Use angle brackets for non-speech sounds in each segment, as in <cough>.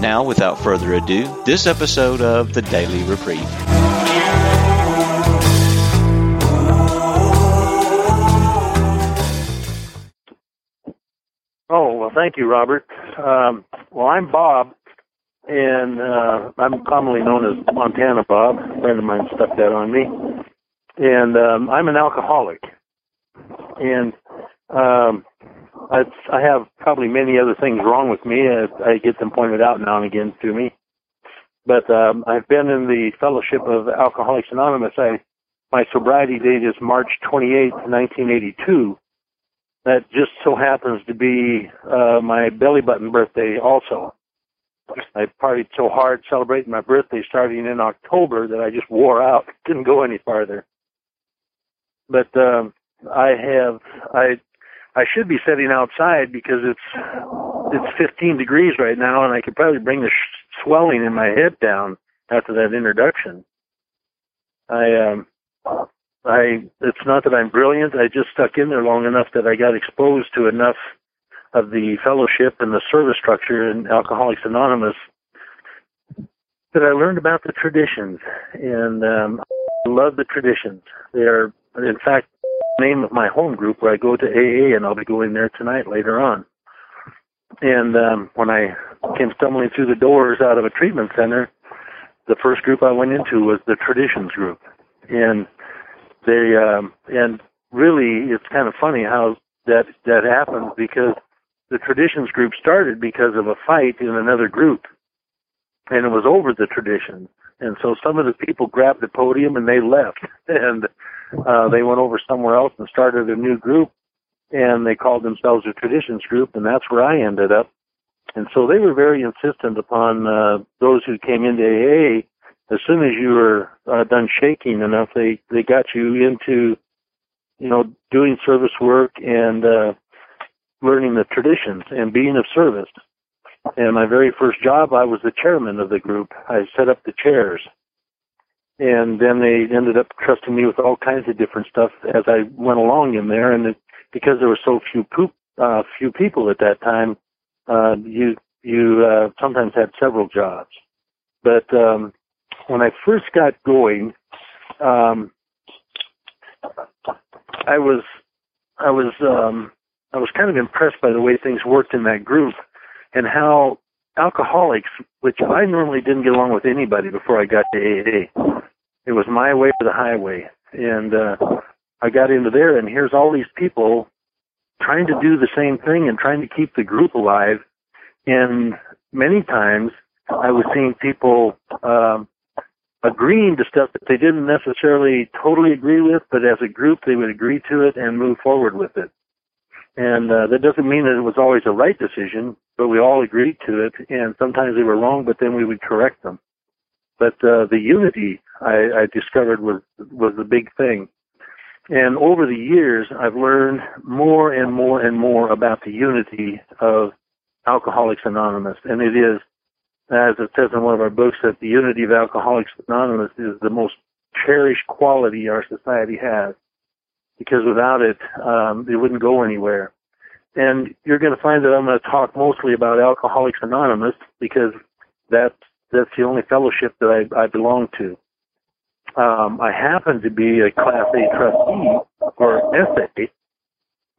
Now, without further ado, this episode of the Daily Reprieve. Oh, well, thank you, Robert. Um, well, I'm Bob, and uh, I'm commonly known as Montana Bob. A friend of mine stuck that on me. And um, I'm an alcoholic. And um, I, I have probably many other things wrong with me. I, I get them pointed out now and again to me. But um, I've been in the Fellowship of Alcoholics Anonymous. I, my sobriety date is March 28, 1982. That just so happens to be uh, my belly button birthday also. I partied so hard celebrating my birthday starting in October that I just wore out. <laughs> Didn't go any farther. But um, I have I I should be sitting outside because it's it's 15 degrees right now, and I could probably bring the sh- swelling in my head down after that introduction. I um I it's not that I'm brilliant. I just stuck in there long enough that I got exposed to enough of the fellowship and the service structure in Alcoholics Anonymous that I learned about the traditions, and um, I love the traditions. They are, in fact, name of my home group where I go to AA, and I'll be going there tonight later on. And um, when I came stumbling through the doors out of a treatment center, the first group I went into was the Traditions group, and they um, and really it's kind of funny how that that happens because the Traditions group started because of a fight in another group, and it was over the traditions. And so some of the people grabbed the podium and they left, <laughs> and uh, they went over somewhere else and started a new group, and they called themselves a traditions group, and that's where I ended up. And so they were very insistent upon uh, those who came into AA. As soon as you were uh, done shaking enough, they they got you into, you know, doing service work and uh, learning the traditions and being of service. And my very first job, I was the chairman of the group. I set up the chairs and then they ended up trusting me with all kinds of different stuff as I went along in there. And it, because there were so few poop, uh, few people at that time, uh, you you uh, sometimes had several jobs. But um, when I first got going, um, I was I was um, I was kind of impressed by the way things worked in that group and how alcoholics, which I normally didn't get along with anybody before I got to AA. It was my way or the highway. And uh I got into there and here's all these people trying to do the same thing and trying to keep the group alive. And many times I was seeing people um agreeing to stuff that they didn't necessarily totally agree with, but as a group they would agree to it and move forward with it. And uh, that doesn't mean that it was always a right decision, but we all agreed to it. And sometimes they were wrong, but then we would correct them. But uh, the unity I, I discovered was was the big thing. And over the years, I've learned more and more and more about the unity of Alcoholics Anonymous. And it is, as it says in one of our books, that the unity of Alcoholics Anonymous is the most cherished quality our society has because without it, um, it wouldn't go anywhere. And you're going to find that I'm going to talk mostly about Alcoholics Anonymous because that's that's the only fellowship that I, I belong to. Um, I happen to be a Class A trustee for SA,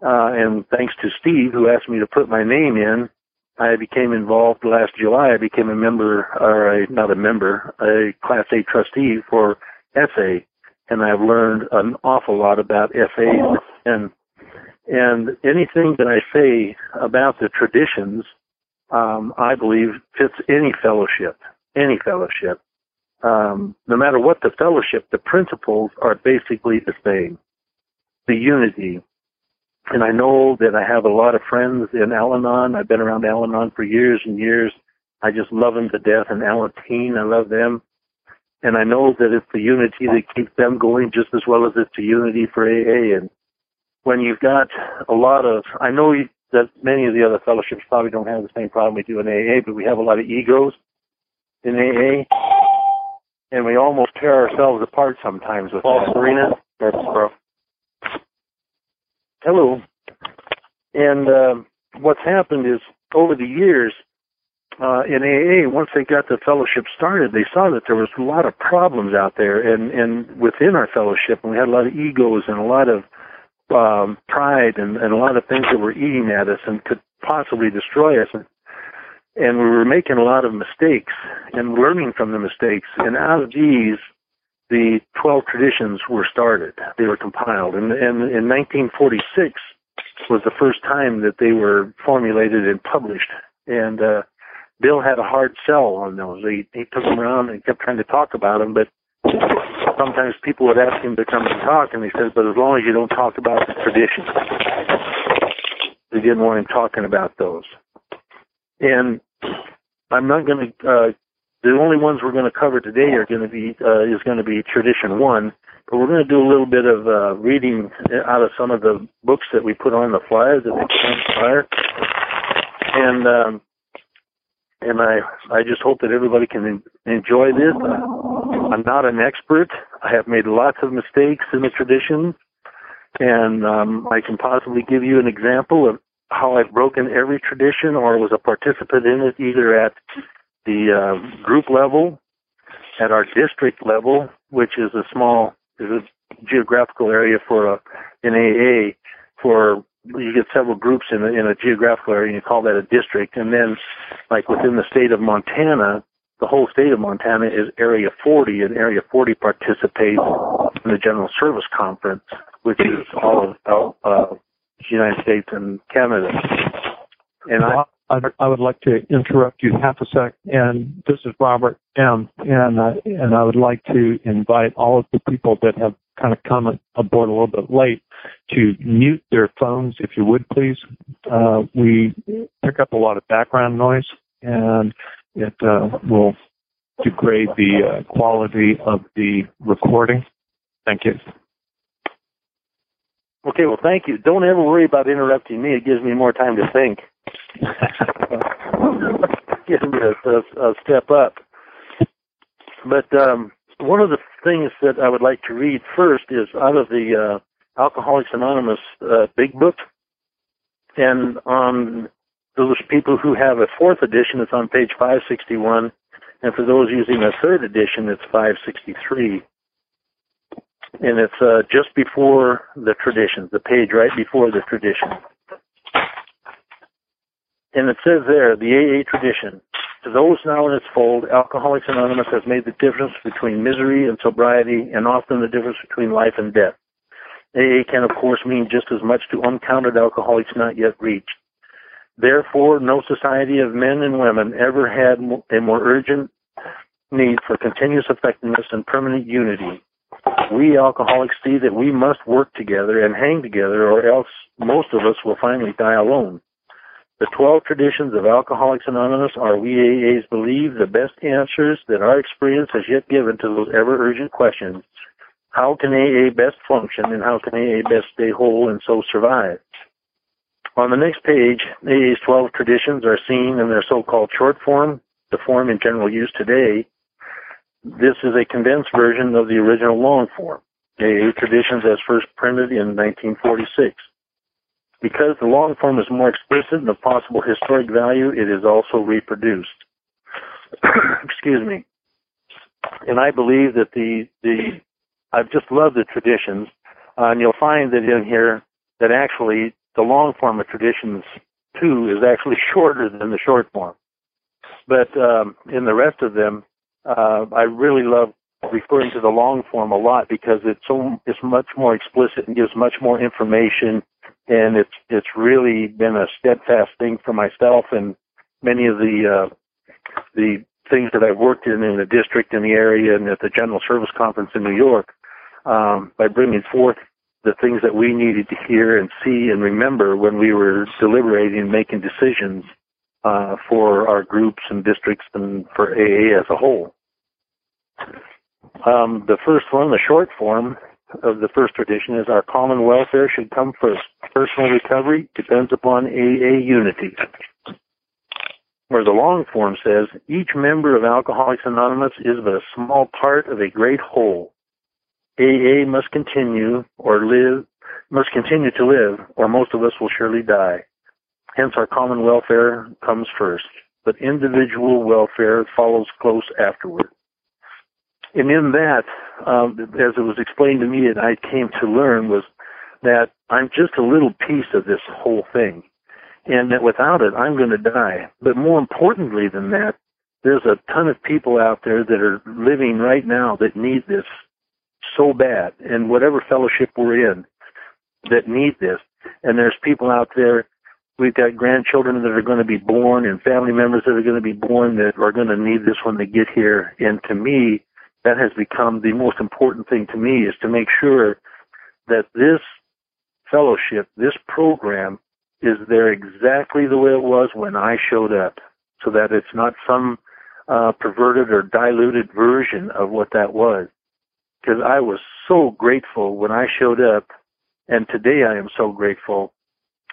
uh, and thanks to Steve, who asked me to put my name in, I became involved last July. I became a member, or a, not a member, a Class A trustee for SA and I've learned an awful lot about SA and and anything that I say about the traditions, um, I believe fits any fellowship, any fellowship. Um, no matter what the fellowship, the principles are basically the same. The unity. And I know that I have a lot of friends in Al-Anon. I've been around Al-Anon for years and years. I just love them to death. And Alateen, I love them. and I know that it's the unity that keeps them going just as well as it's the unity for AA. And when you've got a lot of, I know that many of the other fellowships probably don't have the same problem we do in AA, but we have a lot of egos in AA, and we almost tear ourselves apart sometimes with that. Serena, that's bro. Hello. And uh, what's happened is over the years uh, in AA, once they got the fellowship started, they saw that there was a lot of problems out there, and and within our fellowship, and we had a lot of egos and a lot of um, pride and, and a lot of things that were eating at us and could possibly destroy us. And, and we were making a lot of mistakes and learning from the mistakes. And out of these, the 12 traditions were started. They were compiled. And, and in 1946 was the first time that they were formulated and published. And uh, Bill had a hard sell on those. He, he took them around and kept trying to talk about them, but sometimes people would ask him to come and talk, and he says, "But as long as you don't talk about the traditions," they didn't want him talking about those. And I'm not going to. Uh, the only ones we're going to cover today are going to be uh, is going to be tradition one, but we're going to do a little bit of uh, reading out of some of the books that we put on the flyer that they flyer, and. Um, and I I just hope that everybody can enjoy this. I'm not an expert. I have made lots of mistakes in the tradition, and um, I can possibly give you an example of how I've broken every tradition or was a participant in it, either at the uh, group level, at our district level, which is a small is a geographical area for a, an AA for you get several groups in a, in a geographical area and you call that a district. And then, like within the state of Montana, the whole state of Montana is Area 40, and Area 40 participates in the General Service Conference, which is all of uh, United States and Canada. And I, I, I would like to interrupt you half a sec. And this is Robert M. And uh, and I would like to invite all of the people that have kind of come aboard a little bit late to mute their phones, if you would please. Uh, we pick up a lot of background noise, and it uh, will degrade the uh, quality of the recording. Thank you. Okay, well, thank you. Don't ever worry about interrupting me. It gives me more time to think. <laughs> gives me a, a, a step up. But um, one of the things that I would like to read first is out of the uh, Alcoholics Anonymous uh, Big Book, and on those people who have a fourth edition, it's on page 561, and for those using a third edition, it's 563. And it's uh, just before the traditions, the page right before the tradition. And it says there, the AA tradition. To those now in its fold, Alcoholics Anonymous has made the difference between misery and sobriety and often the difference between life and death. AA can of course mean just as much to uncounted alcoholics not yet reached. Therefore, no society of men and women ever had a more urgent need for continuous effectiveness and permanent unity. We alcoholics see that we must work together and hang together or else most of us will finally die alone. The 12 traditions of Alcoholics Anonymous are we AAs believe the best answers that our experience has yet given to those ever urgent questions. How can AA best function and how can AA best stay whole and so survive? On the next page, AA's 12 traditions are seen in their so-called short form, the form in general use today. This is a condensed version of the original long form, AA traditions as first printed in 1946. Because the long form is more explicit in the possible historic value, it is also reproduced. <coughs> Excuse me. And I believe that the, the, I've just loved the traditions, uh, and you'll find that in here that actually the long form of traditions two is actually <laughs> shorter than the short form. But um, in the rest of them, uh, I really love referring to the long form a lot because it's so it's much more explicit and gives much more information and it's it's really been a steadfast thing for myself and many of the uh, the things that I've worked in in the district in the area and at the General Service Conference in New York um, by bringing forth the things that we needed to hear and see and remember when we were deliberating and making decisions uh, for our groups and districts and for AA as a whole. Um, the first one, the short form of the first tradition, is our common welfare should come first. Personal recovery depends upon AA unity. Where the long form says, each member of Alcoholics Anonymous is but a small part of a great whole. AA must continue or live, must continue to live, or most of us will surely die. Hence our common welfare comes first, but individual welfare follows close afterward. And in that, um, as it was explained to me and I came to learn was that I'm just a little piece of this whole thing. And that without it, I'm going to die. But more importantly than that, there's a ton of people out there that are living right now that need this so bad and whatever fellowship we're in that need this. And there's people out there We've got grandchildren that are going to be born and family members that are going to be born that are going to need this when they get here. And to me, that has become the most important thing to me is to make sure that this fellowship, this program is there exactly the way it was when I showed up so that it's not some uh, perverted or diluted version of what that was. Because I was so grateful when I showed up, and today I am so grateful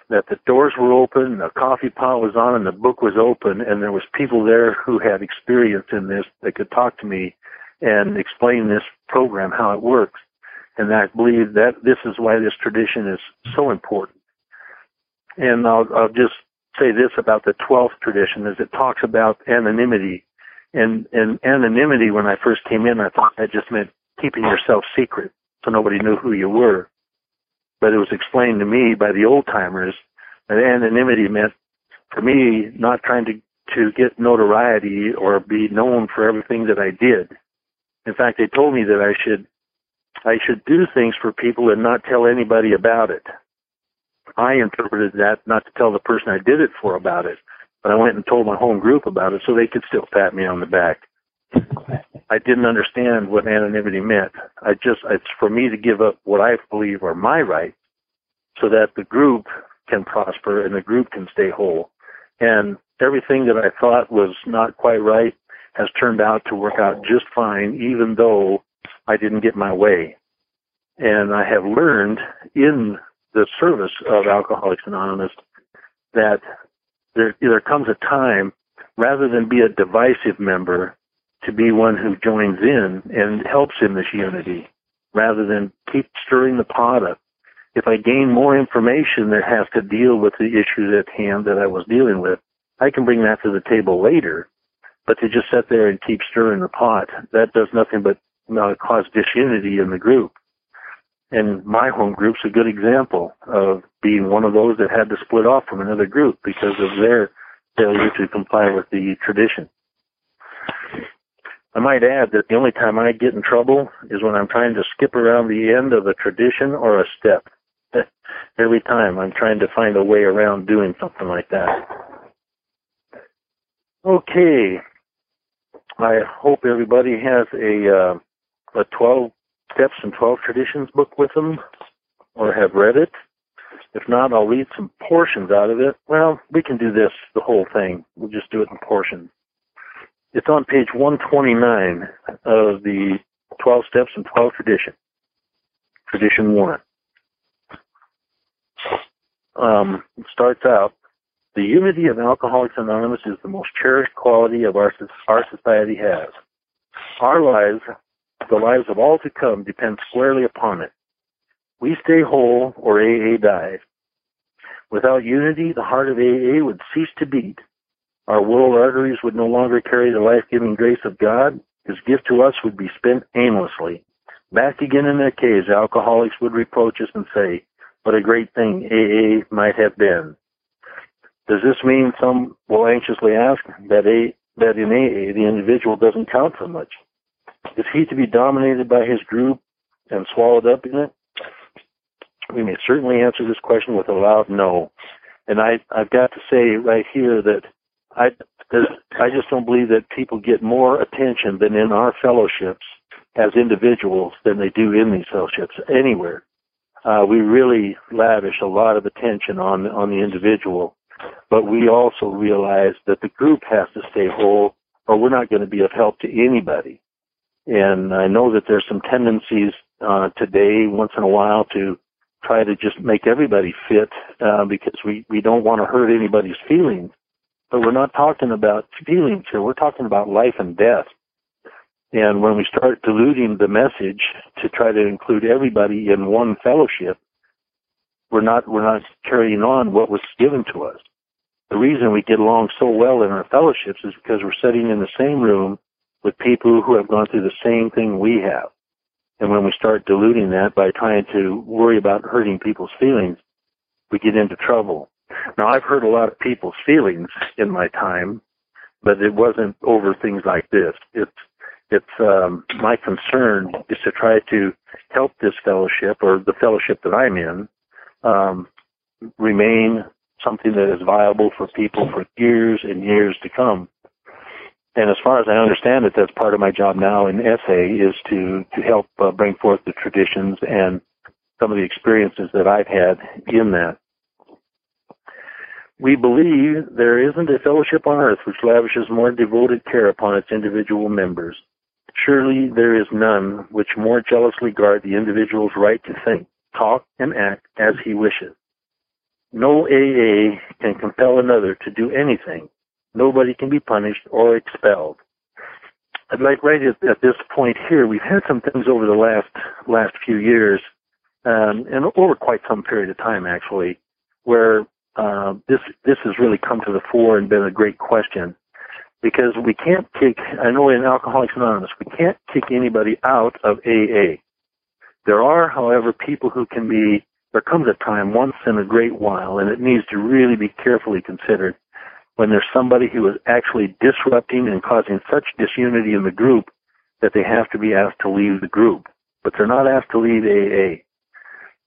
that the doors were open, the coffee pot was on, and the book was open, and there was people there who had experience in this that could talk to me and mm-hmm. explain this program how it works. And I believe that this is why this tradition is so important. And I'll, I'll just say this about the 12th tradition is it talks about anonymity. And, and anonymity, when I first came in, I thought that just meant keeping yourself secret so nobody knew who you were but it was explained to me by the old timers that anonymity meant for me not trying to to get notoriety or be known for everything that I did. In fact, they told me that I should I should do things for people and not tell anybody about it. I interpreted that not to tell the person I did it for about it, but I went and told my home group about it so they could still pat me on the back. I didn't understand what anonymity meant. I just, it's for me to give up what I believe are my rights so that the group can prosper and the group can stay whole. And everything that I thought was not quite right has turned out to work out just fine, even though I didn't get my way. And I have learned in the service of Alcoholics Anonymous that there, there comes a time, rather than be a divisive member, to be one who joins in and helps in this unity rather than keep stirring the pot up. If I gain more information that has to deal with the issues at hand that I was dealing with, I can bring that to the table later. But to just sit there and keep stirring the pot, that does nothing but uh, cause disunity in the group. And my home group's a good example of being one of those that had to split off from another group because of their failure to comply with the tradition. I might add that the only time I get in trouble is when I'm trying to skip around the end of a tradition or a step. <laughs> Every time I'm trying to find a way around doing something like that. Okay. I hope everybody has a uh, a 12 steps and 12 traditions book with them or have read it. If not, I'll read some portions out of it. Well, we can do this, the whole thing. We'll just do it in portions. It's on page 129 of the 12 Steps and 12 Tradition. Tradition 1. Um, it starts out, the unity of Alcoholics Anonymous is the most cherished quality of our, our society has. Our lives, the lives of all to come, depend squarely upon it. We stay whole or AA dies. Without unity, the heart of AA would cease to beat our world arteries would no longer carry the life-giving grace of God. His gift to us would be spent aimlessly. Back again in their caves, alcoholics would reproach us and say, what a great thing AA might have been. Does this mean some will anxiously ask that, a, that in AA the individual doesn't count for much? Is he to be dominated by his group and swallowed up in it? We may certainly answer this question with a loud no. And I, I've got to say right here that I I just don't believe that people get more attention than in our fellowships as individuals than they do in these fellowships anywhere. Uh, we really lavish a lot of attention on on the individual, but we also realize that the group has to stay whole, or we're not going to be of help to anybody. And I know that there's some tendencies uh, today, once in a while, to try to just make everybody fit uh, because we, we don't want to hurt anybody's feelings. But we're not talking about feelings here. We're talking about life and death. And when we start diluting the message to try to include everybody in one fellowship, we're not we're not carrying on what was given to us. The reason we get along so well in our fellowships is because we're sitting in the same room with people who have gone through the same thing we have. And when we start diluting that by trying to worry about hurting people's feelings, we get into trouble. Now I've hurt a lot of people's feelings in my time, but it wasn't over things like this. It's it's um, my concern is to try to help this fellowship or the fellowship that I'm in um, remain something that is viable for people for years and years to come. And as far as I understand it, that's part of my job now in SA is to to help uh, bring forth the traditions and some of the experiences that I've had in that. We believe there isn't a fellowship on earth which lavishes more devoted care upon its individual members. Surely there is none which more jealously guard the individual's right to think, talk, and act as he wishes. No AA can compel another to do anything. Nobody can be punished or expelled. I'd like right at, at this point here, we've had some things over the last last few years, um, and over quite some period of time actually, where uh, this this has really come to the fore and been a great question because we can't kick. I know in Alcoholics Anonymous we can't kick anybody out of AA. There are, however, people who can be there comes a time once in a great while, and it needs to really be carefully considered when there's somebody who is actually disrupting and causing such disunity in the group that they have to be asked to leave the group. But they're not asked to leave AA.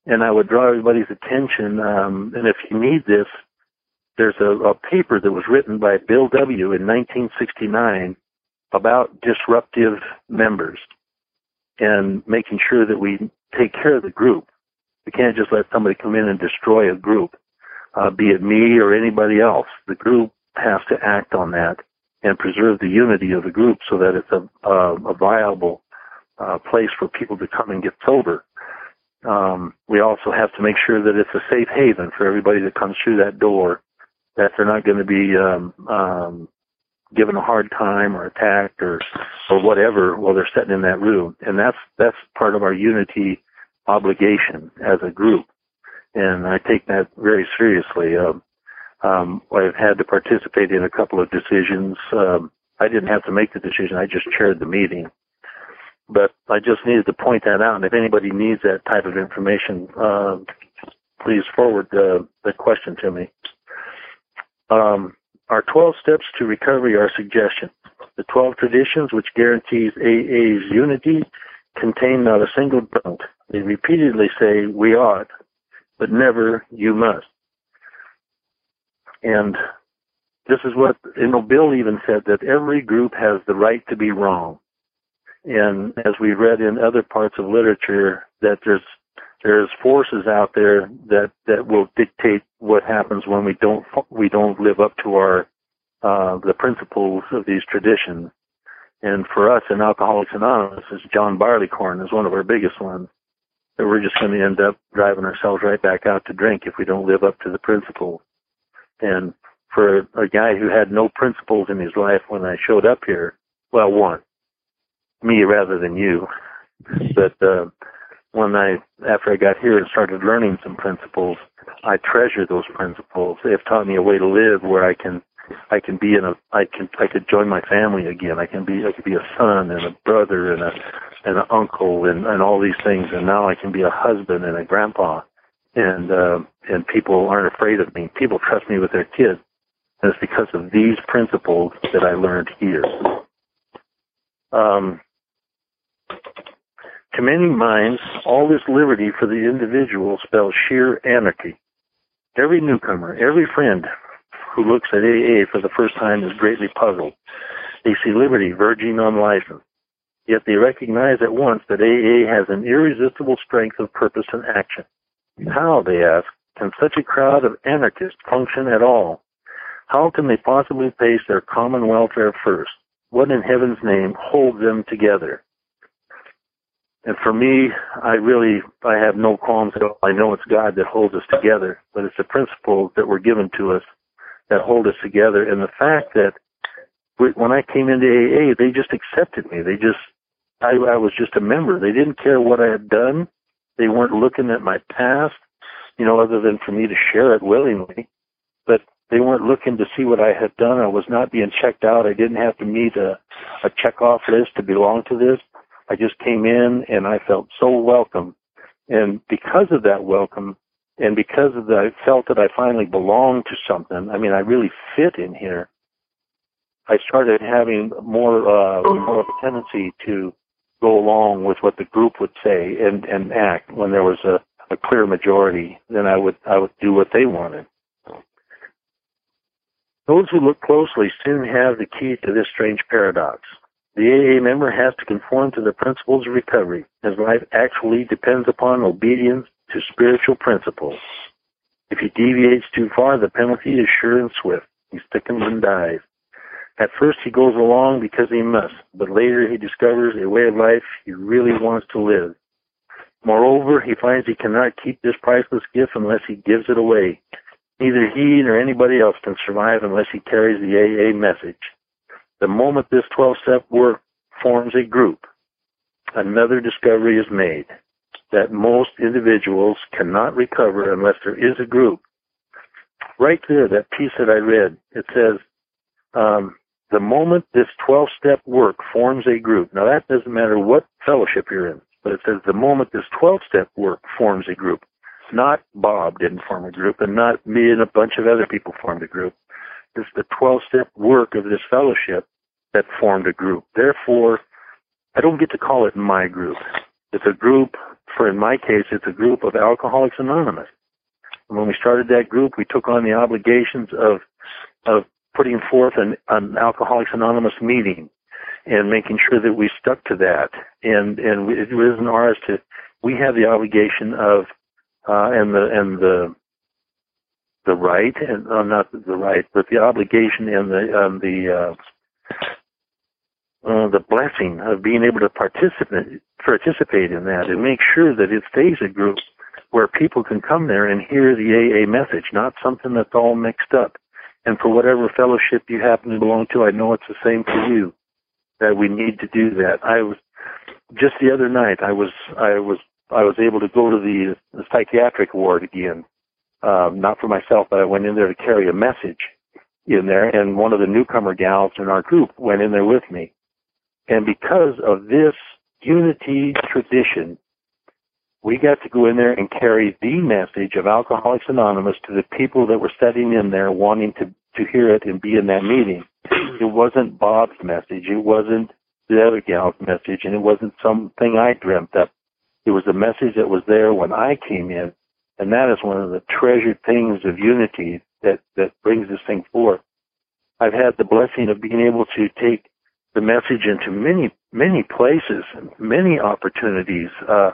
And I would draw everybody's attention, um, and if you need this, there's a, a paper that was written by Bill W. in 1969 about disruptive members and making sure that we take care of the group. We can't just let somebody come in and destroy a group, uh, be it me or anybody else. The group has to act on that and preserve the unity of the group so that it's a, a, a viable uh, place for people to come and get sober. Um, we also have to make sure that it's a safe haven for everybody that comes through that door, that they're not going to be um, um, given a hard time or attacked or or whatever while they're sitting in that room. And that's that's part of our unity obligation as a group, and I take that very seriously. Um, um, I've had to participate in a couple of decisions. Um, I didn't have to make the decision; I just chaired the meeting. But I just needed to point that out. And if anybody needs that type of information, uh, please forward the, the question to me. Um, our 12 steps to recovery are suggestions. The 12 traditions, which guarantees AA's unity, contain not a single don't. They repeatedly say, we ought, but never, you must. And this is what, you know, Bill even said that every group has the right to be wrong. And as we read in other parts of literature, that there's there's forces out there that that will dictate what happens when we don't we don't live up to our uh, the principles of these traditions. And for us in Alcoholics Anonymous, is John Barleycorn is one of our biggest ones. That we're just going to end up driving ourselves right back out to drink if we don't live up to the principles. And for a guy who had no principles in his life when I showed up here, well, one, me rather than you, <laughs> but uh, when I after I got here and started learning some principles, I treasure those principles. They have taught me a way to live where I can I can be in a I can I could join my family again. I can be I could be a son and a brother and a and an uncle and and all these things. And now I can be a husband and a grandpa. And uh, and people aren't afraid of me. People trust me with their kids. And it's because of these principles that I learned here. Um, to many minds, all this liberty for the individual spells sheer anarchy. Every newcomer, every friend who looks at AA for the first time is greatly puzzled. They see liberty verging on license. Yet they recognize at once that AA has an irresistible strength of purpose and action. How, they ask, can such a crowd of anarchists function at all? How can they possibly place their common welfare first? What in heaven's name holds them together? And for me, I really, I have no qualms at all. I know it's God that holds us together, but it's the principles that were given to us that hold us together. And the fact that when I came into AA, they just accepted me. They just, I, I was just a member. They didn't care what I had done. They weren't looking at my past, you know, other than for me to share it willingly. But they weren't looking to see what I had done. I was not being checked out. I didn't have to meet a, a check off list to belong to this. I just came in and I felt so welcome. And because of that welcome, and because of that, I felt that I finally belonged to something. I mean, I really fit in here. I started having more, uh, more of a tendency to go along with what the group would say and, and act when there was a, a clear majority. Then I would, I would do what they wanted. Those who look closely soon have the key to this strange paradox. The AA member has to conform to the principles of recovery. His life actually depends upon obedience to spiritual principles. If he deviates too far, the penalty is sure and swift. He stickens and dies. At first he goes along because he must, but later he discovers a way of life he really wants to live. Moreover, he finds he cannot keep this priceless gift unless he gives it away. Neither he nor anybody else can survive unless he carries the AA message. The moment this 12-step work forms a group, another discovery is made that most individuals cannot recover unless there is a group. Right there, that piece that I read, it says, um, the moment this 12 step work forms a group, now that doesn't matter what fellowship you're in, but it says the moment this 12 step work forms a group, not Bob didn't form a group and not me and a bunch of other people formed a group. It's the 12 step work of this fellowship that formed a group. Therefore, I don't get to call it my group. It's a group, for in my case, it's a group of Alcoholics Anonymous. And when we started that group, we took on the obligations of, of putting forth an, an Alcoholics Anonymous meeting and making sure that we stuck to that. And and it wasn't ours to. We have the obligation of uh, and the and the the right and uh, not the right, but the obligation and the um, the uh, uh, the blessing of being able to participate participate in that and make sure that it stays a group where people can come there and hear the AA message, not something that's all mixed up and for whatever fellowship you happen to belong to, I know it's the same for you. That we need to do that. I was just the other night. I was I was I was able to go to the, the psychiatric ward again. Um, not for myself, but I went in there to carry a message in there, and one of the newcomer gals in our group went in there with me. And because of this unity tradition, we got to go in there and carry the message of Alcoholics Anonymous to the people that were sitting in there wanting to, to hear it and be in that meeting. It wasn't Bob's message. It wasn't the other gal's message and it wasn't something I dreamt up. It was a message that was there when I came in. And that is one of the treasured things of unity that, that brings this thing forth. I've had the blessing of being able to take the message into many, many places, many opportunities. Uh,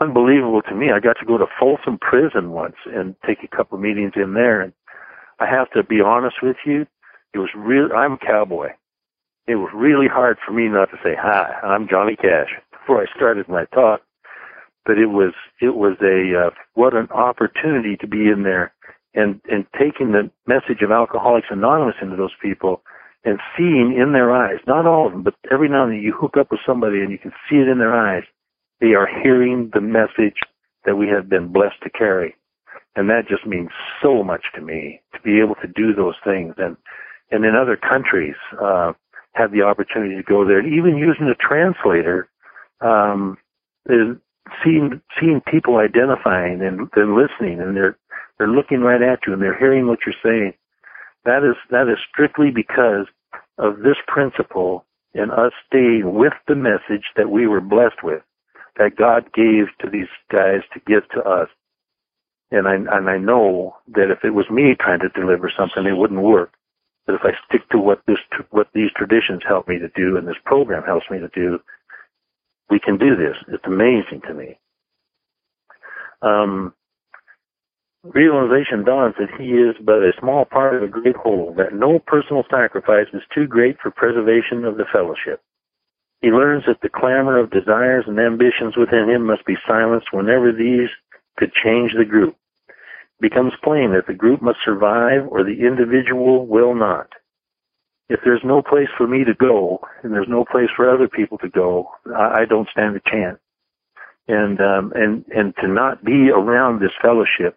unbelievable to me. I got to go to Folsom Prison once and take a couple meetings in there. And I have to be honest with you, it was real. I'm a cowboy. It was really hard for me not to say hi. I'm Johnny Cash before I started my talk. But it was it was a uh, what an opportunity to be in there and and taking the message of Alcoholics Anonymous into those people and seeing in their eyes, not all of them, but every now and then you hook up with somebody and you can see it in their eyes they are hearing the message that we have been blessed to carry. And that just means so much to me to be able to do those things. And, and in other countries, uh, have the opportunity to go there and even using a translator, um, is seeing, seeing people identifying and they're listening and they're, they're looking right at you and they're hearing what you're saying. That is, that is strictly because of this principle and us staying with the message that we were blessed with that God gave to these guys to give to us. And I and I know that if it was me trying to deliver something, it wouldn't work. But if I stick to what this what these traditions help me to do, and this program helps me to do, we can do this. It's amazing to me. Um, realization dawns that he is but a small part of a great whole, that no personal sacrifice is too great for preservation of the fellowship. He learns that the clamor of desires and ambitions within him must be silenced whenever these could change the group. It becomes plain that the group must survive or the individual will not. If there's no place for me to go and there's no place for other people to go, I, I don't stand a chance. And um, and and to not be around this fellowship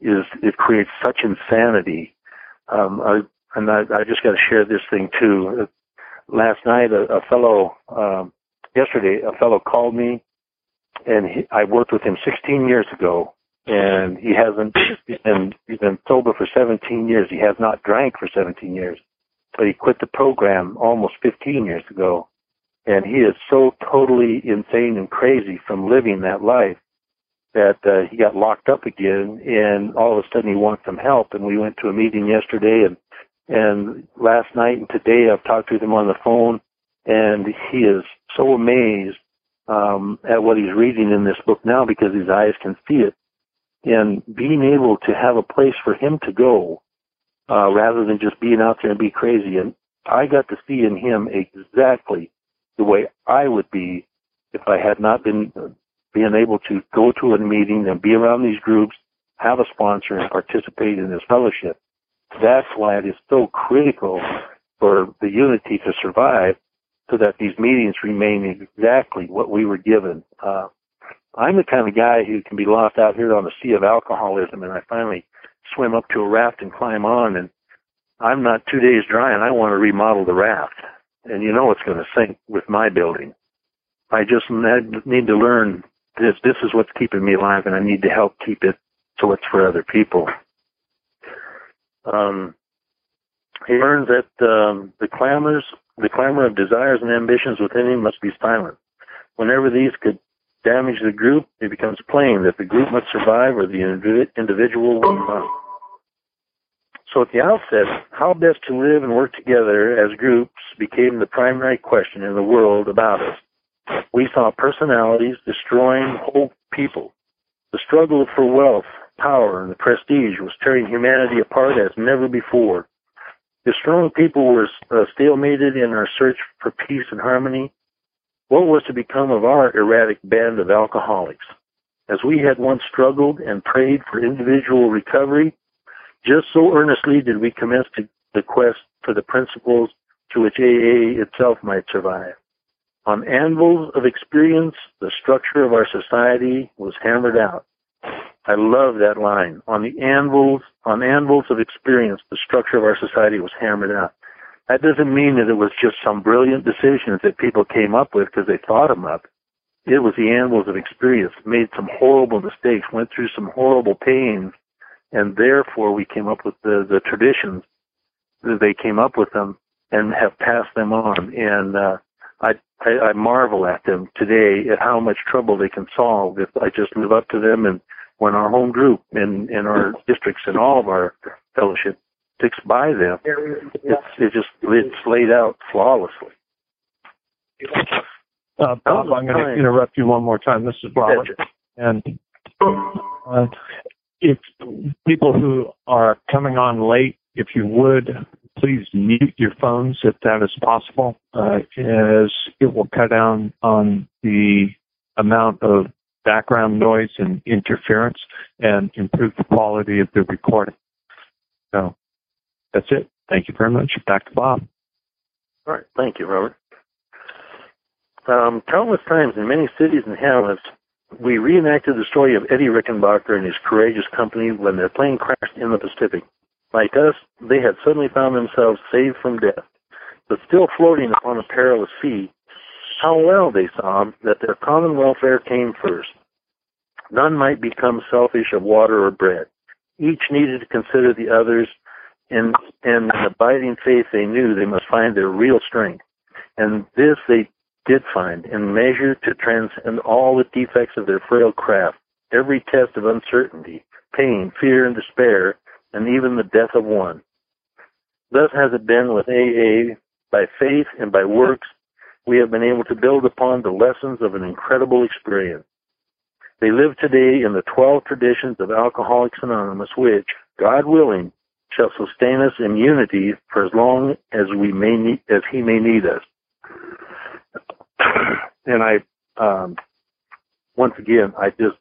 is it creates such insanity. Um, I, and I, I just got to share this thing too. Last night, a, a fellow, um, yesterday, a fellow called me, and he, I worked with him 16 years ago, and he hasn't he's been he's been sober for 17 years. He has not drank for 17 years, but he quit the program almost 15 years ago, and he is so totally insane and crazy from living that life that uh, he got locked up again, and all of a sudden he wants some help. And we went to a meeting yesterday, and and last night and today I've talked to him on the phone, and he is so amazed um, at what he's reading in this book now because his eyes can see it, and being able to have a place for him to go uh, rather than just being out there and be crazy. And I got to see in him exactly the way I would be if I had not been being able to go to a meeting and be around these groups, have a sponsor, and participate in this fellowship. That's why it is so critical for the unity to survive so that these meetings remain exactly what we were given. Uh, I'm the kind of guy who can be lost out here on the sea of alcoholism and I finally swim up to a raft and climb on and I'm not two days dry and I want to remodel the raft. And you know it's going to sink with my building. I just need to learn this. This is what's keeping me alive and I need to help keep it so it's for other people. Um, he learns that um, the clamors, the clamor of desires and ambitions within him must be silent. Whenever these could damage the group, it becomes plain that the group must survive or the individual will not. So at the outset, how best to live and work together as groups became the primary question in the world about us. We saw personalities destroying whole people. The struggle for wealth, power, and the prestige was tearing humanity apart as never before. The strong people were uh, stalemated in our search for peace and harmony. What was to become of our erratic band of alcoholics? As we had once struggled and prayed for individual recovery, just so earnestly did we commence the quest for the principles to which AA itself might survive. On anvils of experience, the structure of our society was hammered out. I love that line. On the anvils, on anvils of experience, the structure of our society was hammered out. That doesn't mean that it was just some brilliant decisions that people came up with because they thought them up. It was the anvils of experience, made some horrible mistakes, went through some horrible pains, and therefore we came up with the, the traditions. That they came up with them and have passed them on. And uh, I, I I marvel at them today at how much trouble they can solve if I just live up to them and when our home group and in our districts and all of our fellowship sticks by them, it's it just it's laid out flawlessly. Uh, Bob, I'm going to interrupt you one more time. This is Robert, and uh, if people who are coming on late, if you would please mute your phones if that is possible, uh, as it will cut down on the amount of background noise and interference and improve the quality of the recording. So that's it. Thank you very much. Back to Bob. All right. Thank you, Robert. Um, countless times in many cities and hamlets, we reenacted the story of Eddie Rickenbacker and his courageous company when their plane crashed in the Pacific. Like us, they had suddenly found themselves saved from death, but still floating upon a perilous sea how well they saw that their common welfare came first. None might become selfish of water or bread. Each needed to consider the others, and in abiding faith they knew they must find their real strength. And this they did find in measure to transcend all the defects of their frail craft, every test of uncertainty, pain, fear, and despair, and even the death of one. Thus has it been with AA. By faith and by works, we have been able to build upon the lessons of an incredible experience. They live today in the 12 traditions of Alcoholics Anonymous, which, God willing, shall sustain us in unity for as long as we may need, as He may need us. <clears throat> and I, um, once again, I just,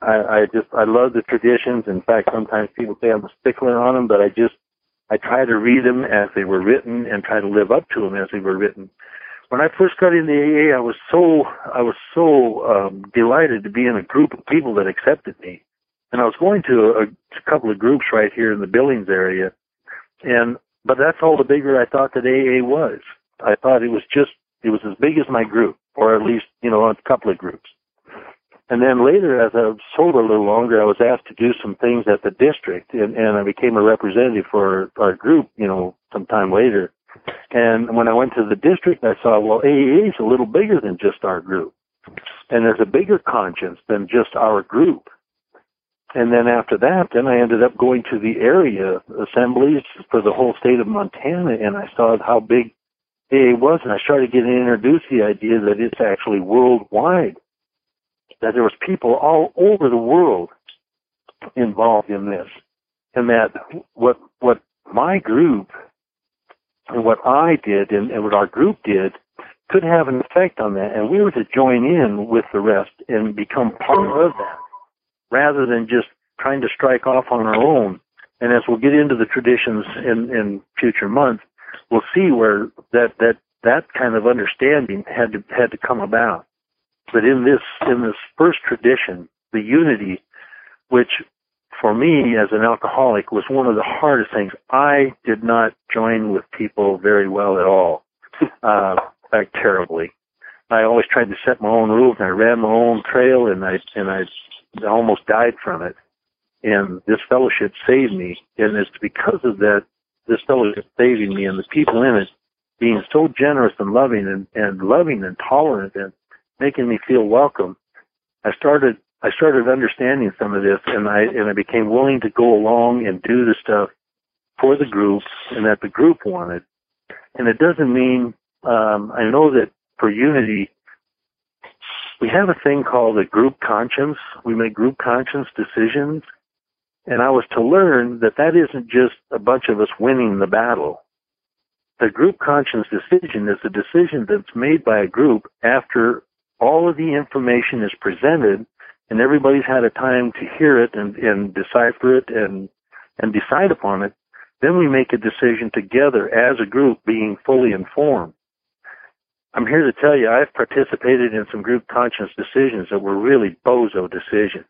I, I just, I love the traditions. In fact, sometimes people say I'm a stickler on them, but I just, I try to read them as they were written and try to live up to them as they were written. When I first got into the AA, I was so, I was so um, delighted to be in a group of people that accepted me. And I was going to a, a couple of groups right here in the Billings area, and but that's all the bigger I thought that AA was. I thought it was just, it was as big as my group, or at least, you know, a couple of groups. And then later, as I sold a little longer, I was asked to do some things at the district, and, and I became a representative for our group, you know, some time later. And when I went to the district, I saw, well, AA is a little bigger than just our group. And there's a bigger conscience than just our group. And then after that, then I ended up going to the area assemblies for the whole state of Montana, and I saw how big AA was, and I started getting introduced to the idea that it's actually worldwide that there was people all over the world involved in this, and that what what my group and what I did and, and what our group did could have an effect on that, and we were to join in with the rest and become part of that, rather than just trying to strike off on our own. And as we'll get into the traditions in, in future months, we'll see where that that that kind of understanding had to had to come about. But in this in this first tradition, the unity, which for me as an alcoholic was one of the hardest things. I did not join with people very well at all, uh, like terribly. I always tried to set my own rules, and I ran my own trail, and I and I almost died from it. And this fellowship saved me, and it's because of that. This fellowship saving me, and the people in it being so generous and loving, and, and loving and tolerant, and making me feel welcome. I started I started understanding some of this and I and I became willing to go along and do the stuff for the group and that the group wanted. And it doesn't mean um I know that for unity we have a thing called a group conscience. We make group conscience decisions. And I was to learn that that isn't just a bunch of us winning the battle. The group conscience decision is a decision that's made by a group after all of the information is presented and everybody's had a time to hear it and, and decipher it and, and decide upon it, then we make a decision together as a group being fully informed. I'm here to tell you I've participated in some group conscience decisions that were really bozo decisions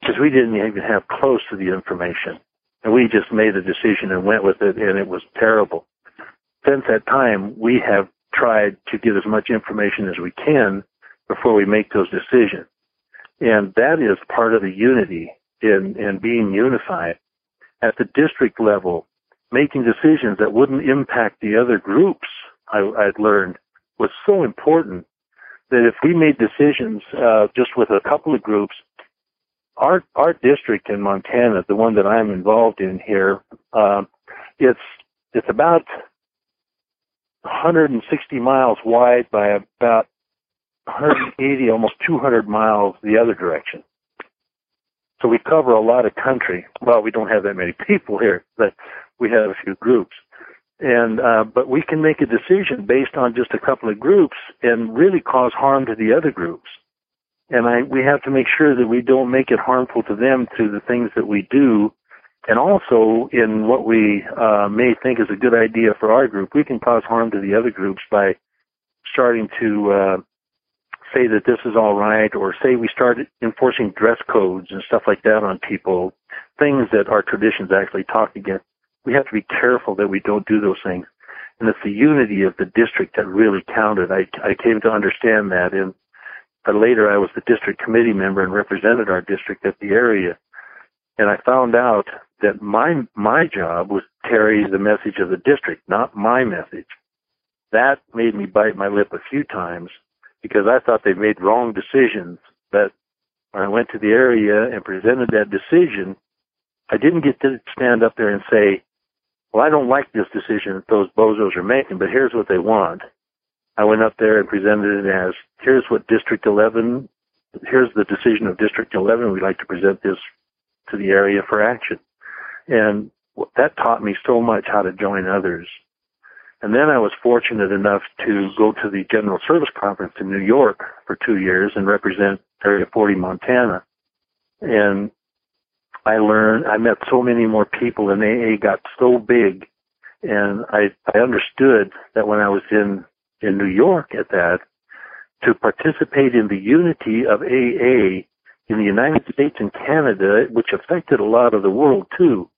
because we didn't even have close to the information and we just made a decision and went with it and it was terrible. Since that time, we have tried to get as much information as we can before we make those decisions. And that is part of the unity in, in being unified. At the district level, making decisions that wouldn't impact the other groups, I, I'd learned, was so important that if we made decisions uh, just with a couple of groups, our our district in Montana, the one that I'm involved in here, uh, it's it's about 160 miles wide by about 180, almost 200 miles the other direction. So we cover a lot of country. Well, we don't have that many people here, but we have a few groups. And, uh, but we can make a decision based on just a couple of groups and really cause harm to the other groups. And I, we have to make sure that we don't make it harmful to them through the things that we do. And also in what we, uh, may think is a good idea for our group, we can cause harm to the other groups by starting to, uh, say that this is all right, or say we start enforcing dress codes and stuff like that on people, things that our traditions actually talk against. We have to be careful that we don't do those things. And it's the unity of the district that really counted. I, I came to understand that. And but later I was the district committee member and represented our district at the area. And I found out that my, my job was to carry the message of the district, not my message. That made me bite my lip a few times because I thought they made wrong decisions. But when I went to the area and presented that decision, I didn't get to stand up there and say, well, I don't like this decision that those bozos are making, but here's what they want. I went up there and presented it as, here's what District 11, here's the decision of District 11. We'd like to present this to the area for action. And that taught me so much how to join others. And then I was fortunate enough to go to the General Service Conference in New York for two years and represent Area 40 Montana. And I learned, I met so many more people and AA got so big. And I, I understood that when I was in, in New York at that, to participate in the unity of AA in the United States and Canada, which affected a lot of the world too,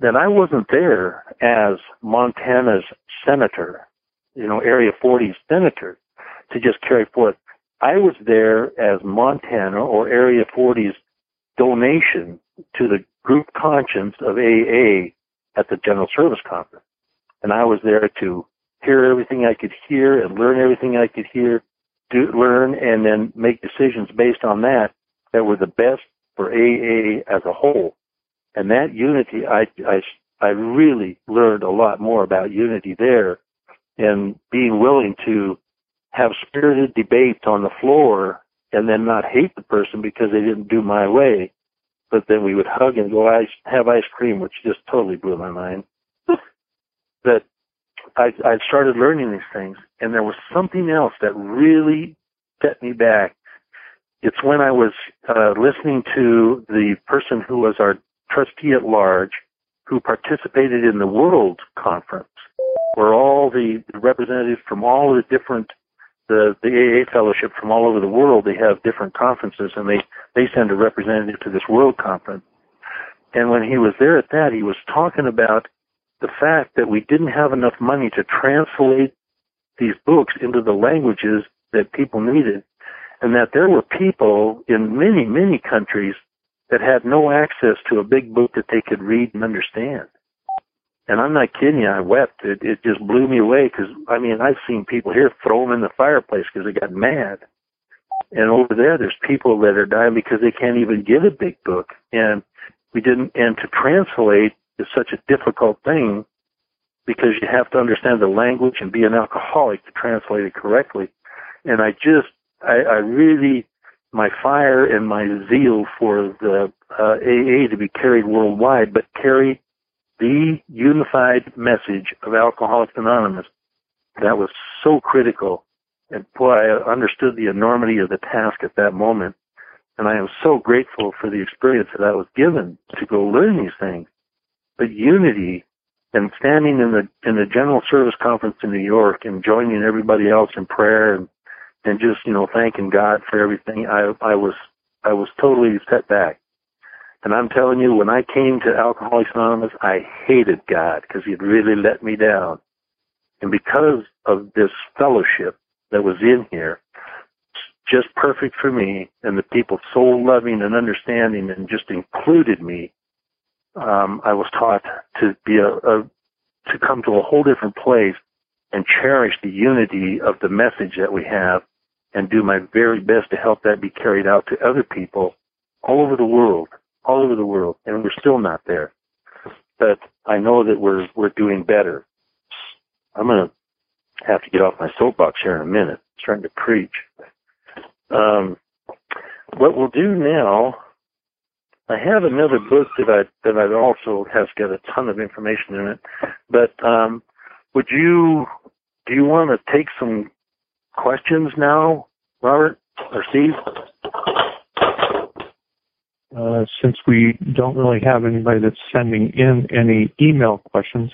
that I wasn't there as Montana's senator, you know, Area 40 senator to just carry forth. I was there as Montana or Area 40's donation to the group conscience of AA at the General Service Conference. And I was there to hear everything I could hear and learn everything I could hear, do, learn, and then make decisions based on that that were the best for AA as a whole. And that unity, I, I, I really learned a lot more about unity there and being willing to have spirited debates on the floor and then not hate the person because they didn't do my way. But then we would hug and go ice, have ice cream, which just totally blew my mind. <laughs> that I, I started learning these things and there was something else that really set me back it's when I was uh, listening to the person who was our trustee at large, who participated in the World Conference, where all the representatives from all the different the the AA fellowship from all over the world they have different conferences and they they send a representative to this World Conference. And when he was there at that, he was talking about the fact that we didn't have enough money to translate these books into the languages that people needed and that there were people in many, many countries that had no access to a big book that they could read and understand. And I'm not kidding you, I wept. It, it just blew me away because, I mean, I've seen people here throw them in the fireplace because they got mad. And over there, there's people that are dying because they can't even get a big book. And we didn't, and to translate is such a difficult thing because you have to understand the language and be an alcoholic to translate it correctly. And I just I, I really, my fire and my zeal for the uh, AA to be carried worldwide, but carry the unified message of Alcoholics Anonymous, that was so critical. And boy, I understood the enormity of the task at that moment. And I am so grateful for the experience that I was given to go learn these things. But unity and standing in the in the General Service Conference in New York and joining everybody else in prayer and and just you know thanking God for everything. I I was I was totally set back, and I'm telling you, when I came to Alcoholics Anonymous, I hated God because He'd really let me down, and because of this fellowship that was in here, just perfect for me, and the people so loving and understanding and just included me. Um, I was taught to be a, a to come to a whole different place and cherish the unity of the message that we have and do my very best to help that be carried out to other people all over the world, all over the world. And we're still not there. But I know that we're, we're doing better. I'm to have to get off my soapbox here in a minute. I'm trying to preach. Um, what we'll do now, I have another book that I, that I also has got a ton of information in it, but, um, would you, do you want to take some questions now, Robert or Steve? Uh, since we don't really have anybody that's sending in any email questions,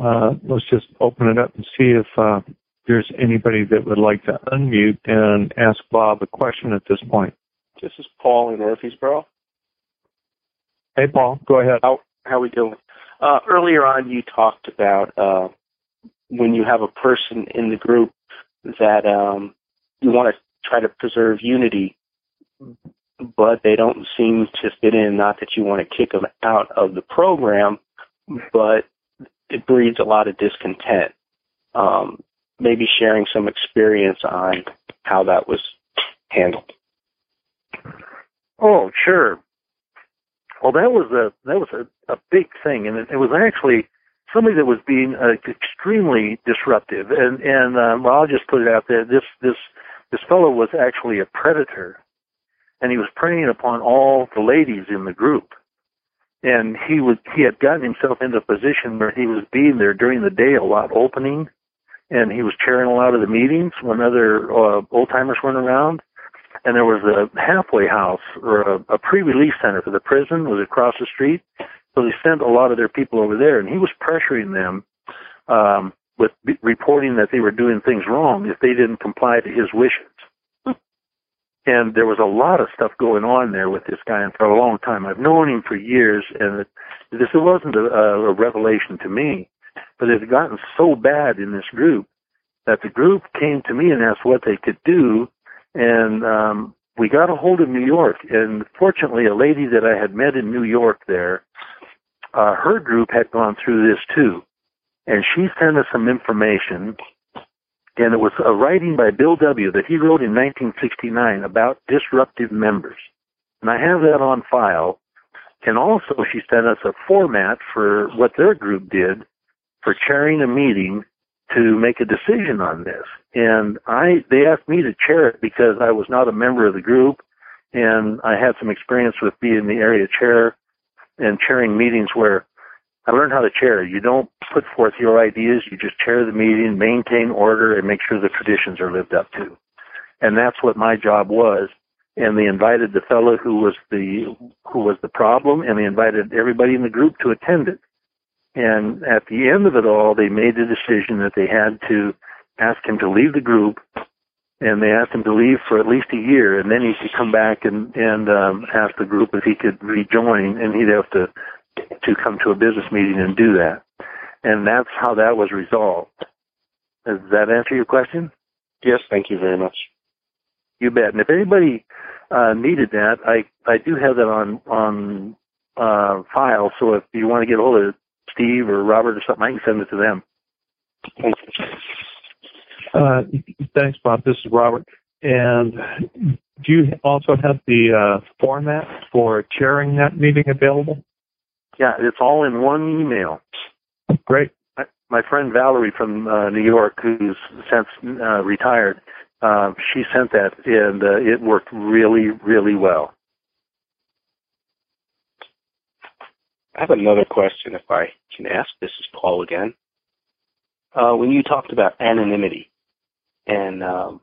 uh, let's just open it up and see if uh, there's anybody that would like to unmute and ask Bob a question at this point. This is Paul in Murfreesboro. Hey, Paul, go ahead. How how are we doing? Uh, earlier on, you talked about uh, when you have a person in the group that um, you want to try to preserve unity, but they don't seem to fit in. Not that you want to kick them out of the program, but it breeds a lot of discontent. Um, maybe sharing some experience on how that was handled. Oh, sure. Well, that was a that was a, a big thing, and it, it was actually somebody that was being uh, extremely disruptive. And and um, well, I'll just put it out there. This this this fellow was actually a predator, and he was preying upon all the ladies in the group. and he was he had gotten himself into a position where he was being there during the day a lot, opening, and he was chairing a lot of the meetings when other uh, old timers weren't around. And there was a halfway house or a, a pre-release center for the prison was across the street, so they sent a lot of their people over there, and he was pressuring them um, with b- reporting that they were doing things wrong if they didn't comply to his wishes. And there was a lot of stuff going on there with this guy, and for a long time, I've known him for years, and this wasn't a, a revelation to me, but it had gotten so bad in this group that the group came to me and asked what they could do, and um, we got a hold of New York, and fortunately, a lady that I had met in New York there, uh, her group had gone through this too, and she sent us some information and it was a writing by Bill W. that he wrote in 1969 about disruptive members. And I have that on file. And also she sent us a format for what their group did for chairing a meeting to make a decision on this. And I, they asked me to chair it because I was not a member of the group and I had some experience with being the area chair and chairing meetings where I learned how to chair. You don't put forth your ideas. You just chair the meeting, maintain order, and make sure the traditions are lived up to. And that's what my job was. And they invited the fellow who was the who was the problem, and they invited everybody in the group to attend it. And at the end of it all, they made the decision that they had to ask him to leave the group, and they asked him to leave for at least a year, and then he could come back and and um, ask the group if he could rejoin, and he'd have to to come to a business meeting and do that. And that's how that was resolved. Does that answer your question? Yes, thank you very much. You bet. And if anybody uh, needed that, I I do have that on on uh, file. So if you want to get a hold of Steve or Robert or something, I can send it to them. Uh, thanks, Bob. This is Robert. And do you also have the uh, format for chairing that meeting available? Yeah, it's all in one email. Great. My friend Valerie from uh, New York, who's since uh, retired, uh, she sent that, and uh, it worked really, really well. I have another question, if I can ask. This is Paul again. Uh, when you talked about anonymity, and um,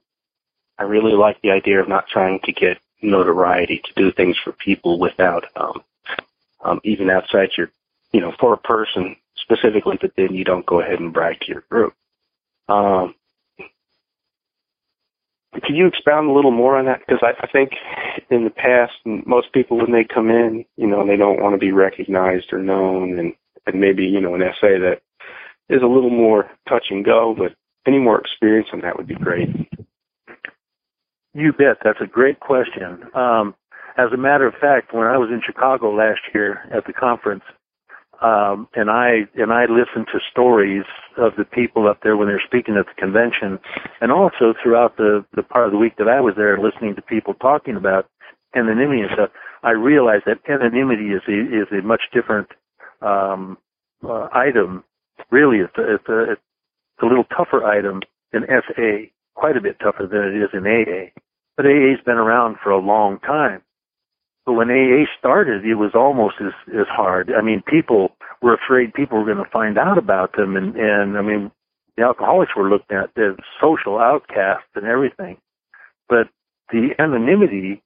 I really like the idea of not trying to get notoriety to do things for people without um, um, even outside your, you know, for a person specifically, but then you don't go ahead and brag to your group. Um, could you expound a little more on that? Because I, I think in the past, most people when they come in, you know, they don't want to be recognized or known, and, and maybe you know an SA that is a little more touch and go. But any more experience on that would be great. You bet. That's a great question. Um, as a matter of fact, when I was in Chicago last year at the conference, um, and I and I listened to stories of the people up there when they were speaking at the convention, and also throughout the the part of the week that I was there, listening to people talking about anonymity and stuff. I realized that anonymity is a, is a much different um, uh, item. Really, it's a, it's a it's a little tougher item than SA, quite a bit tougher than it is in AA. But AA's been around for a long time. But when AA started, it was almost as as hard. I mean, people were afraid people were going to find out about them, and and I mean, the alcoholics were looked at as social outcasts and everything. But the anonymity,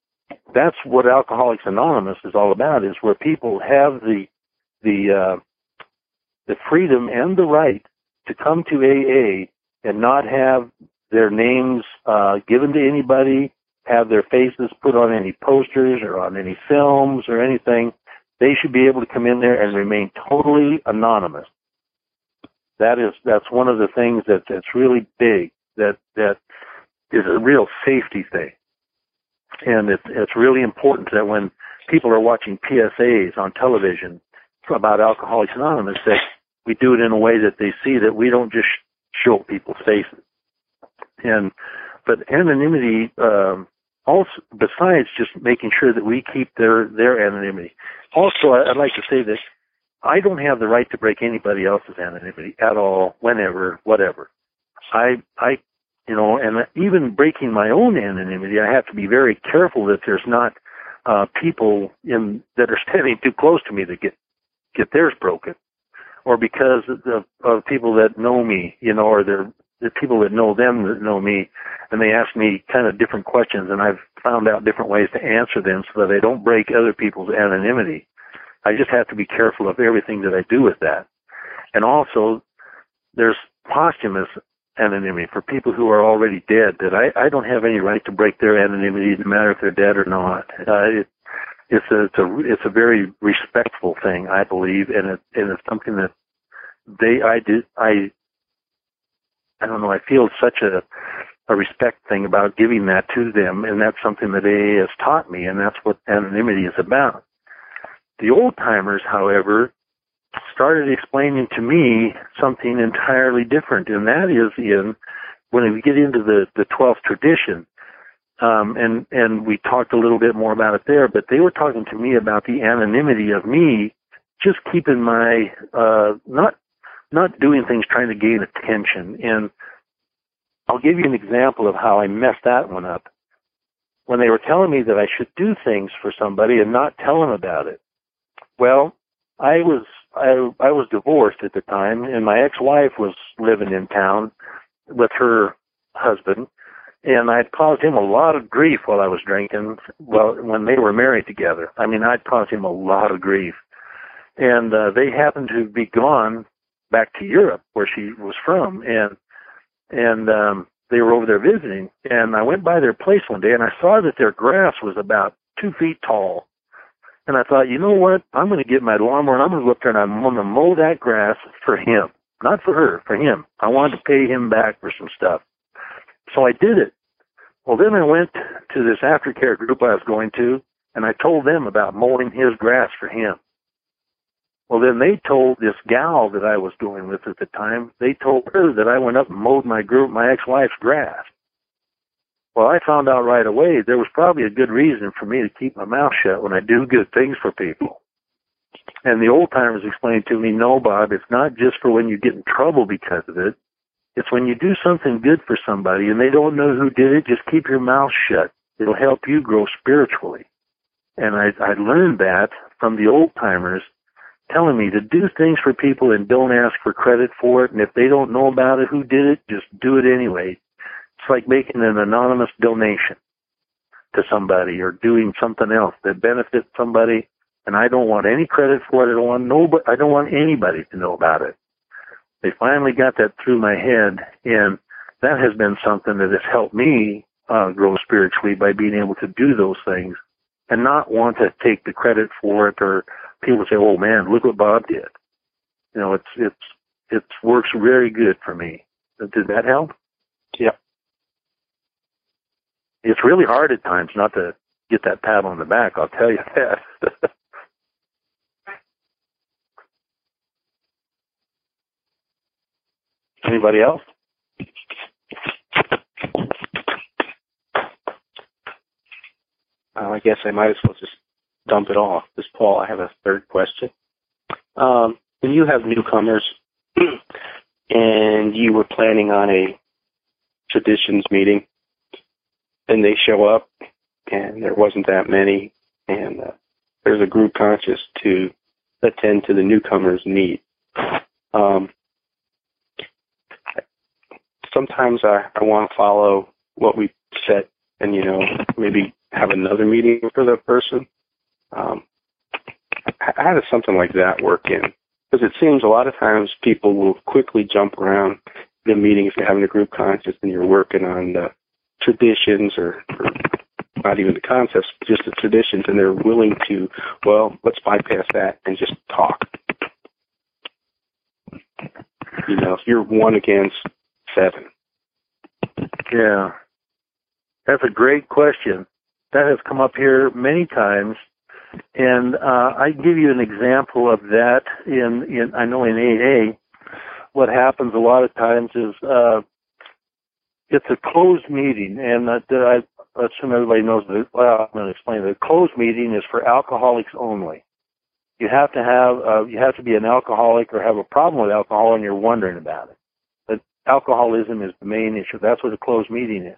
that's what Alcoholics Anonymous is all about. Is where people have the the uh, the freedom and the right to come to AA and not have their names uh, given to anybody, have their faces put on any posters or on any films or anything. They should be able to come in there and remain totally anonymous. That is that's one of the things that that's really big. That that is a real safety thing, and it's it's really important that when people are watching PSAs on television about Alcoholics Anonymous, that we do it in a way that they see that we don't just show people's faces. And but anonymity um, also besides just making sure that we keep their their anonymity. Also, I'd like to say this: I don't have the right to break anybody else's anonymity at all, whenever, whatever. I I you know, and even breaking my own anonymity, I have to be very careful that there's not uh, people in that are <laughs> standing too close to me that get get theirs broken, or because of, of people that know me, you know, or they're the people that know them that know me, and they ask me kind of different questions, and I've found out different ways to answer them so that I don't break other people's anonymity. I just have to be careful of everything that I do with that. And also, there's posthumous anonymity for people who are already dead that I, I don't have any right to break their anonymity no matter if they're dead or not. Uh, it, it's a, it's a, it's a very respectful thing, I believe, and it, and it's something that they, I did, I, I don't know, I feel such a, a respect thing about giving that to them, and that's something that AA has taught me, and that's what anonymity is about. The old timers, however, started explaining to me something entirely different, and that is in when we get into the the twelfth tradition. Um, and and we talked a little bit more about it there, but they were talking to me about the anonymity of me, just keeping my uh, not not doing things trying to gain attention. And I'll give you an example of how I messed that one up. When they were telling me that I should do things for somebody and not tell them about it. Well, I was I I was divorced at the time, and my ex-wife was living in town with her husband, and I'd caused him a lot of grief while I was drinking. Well, when they were married together, I mean, I'd caused him a lot of grief, and uh, they happened to be gone back to Europe, where she was from, and and um, they were over there visiting. And I went by their place one day, and I saw that their grass was about two feet tall and I thought, you know what? I'm going to get my lawnmower and I'm going to go up there and I'm going to mow that grass for him. Not for her, for him. I wanted to pay him back for some stuff. So I did it. Well, then I went to this aftercare group I was going to and I told them about mowing his grass for him. Well, then they told this gal that I was going with at the time, they told her that I went up and mowed my group, my ex-wife's grass. Well, I found out right away there was probably a good reason for me to keep my mouth shut when I do good things for people. And the old timers explained to me, no, Bob, it's not just for when you get in trouble because of it. It's when you do something good for somebody and they don't know who did it, just keep your mouth shut. It'll help you grow spiritually. And I, I learned that from the old timers telling me to do things for people and don't ask for credit for it. And if they don't know about it, who did it, just do it anyway. It's like making an anonymous donation to somebody or doing something else that benefits somebody and I don't want any credit for it. I don't want nobody, I don't want anybody to know about it. They finally got that through my head and that has been something that has helped me uh, grow spiritually by being able to do those things and not want to take the credit for it or people say, "Oh man, look what Bob did." You know, it's it's it works very good for me. Did that help? Yeah it's really hard at times not to get that pat on the back. I'll tell you that. <laughs> Anybody else? Uh, I guess I might as well just dump it off. This Paul, I have a third question. Um, when you have newcomers <clears throat> and you were planning on a traditions meeting, and they show up, and there wasn't that many, and uh, there's a group conscience to attend to the newcomers' need. Um, sometimes I, I want to follow what we set and, you know, maybe have another meeting for the person. Um, how does something like that work in? Because it seems a lot of times people will quickly jump around the meeting if you're having a group conscience and you're working on the traditions or, or not even the concepts, just the traditions, and they're willing to, well, let's bypass that and just talk. You know, if you're one against seven. Yeah. That's a great question. That has come up here many times. And uh, I give you an example of that in, in I know in AA, what happens a lot of times is uh, it's a closed meeting, and I assume everybody knows that. Well, I'm going to explain. The closed meeting is for alcoholics only. You have to have uh, you have to be an alcoholic or have a problem with alcohol, and you're wondering about it. But alcoholism is the main issue. That's what a closed meeting is.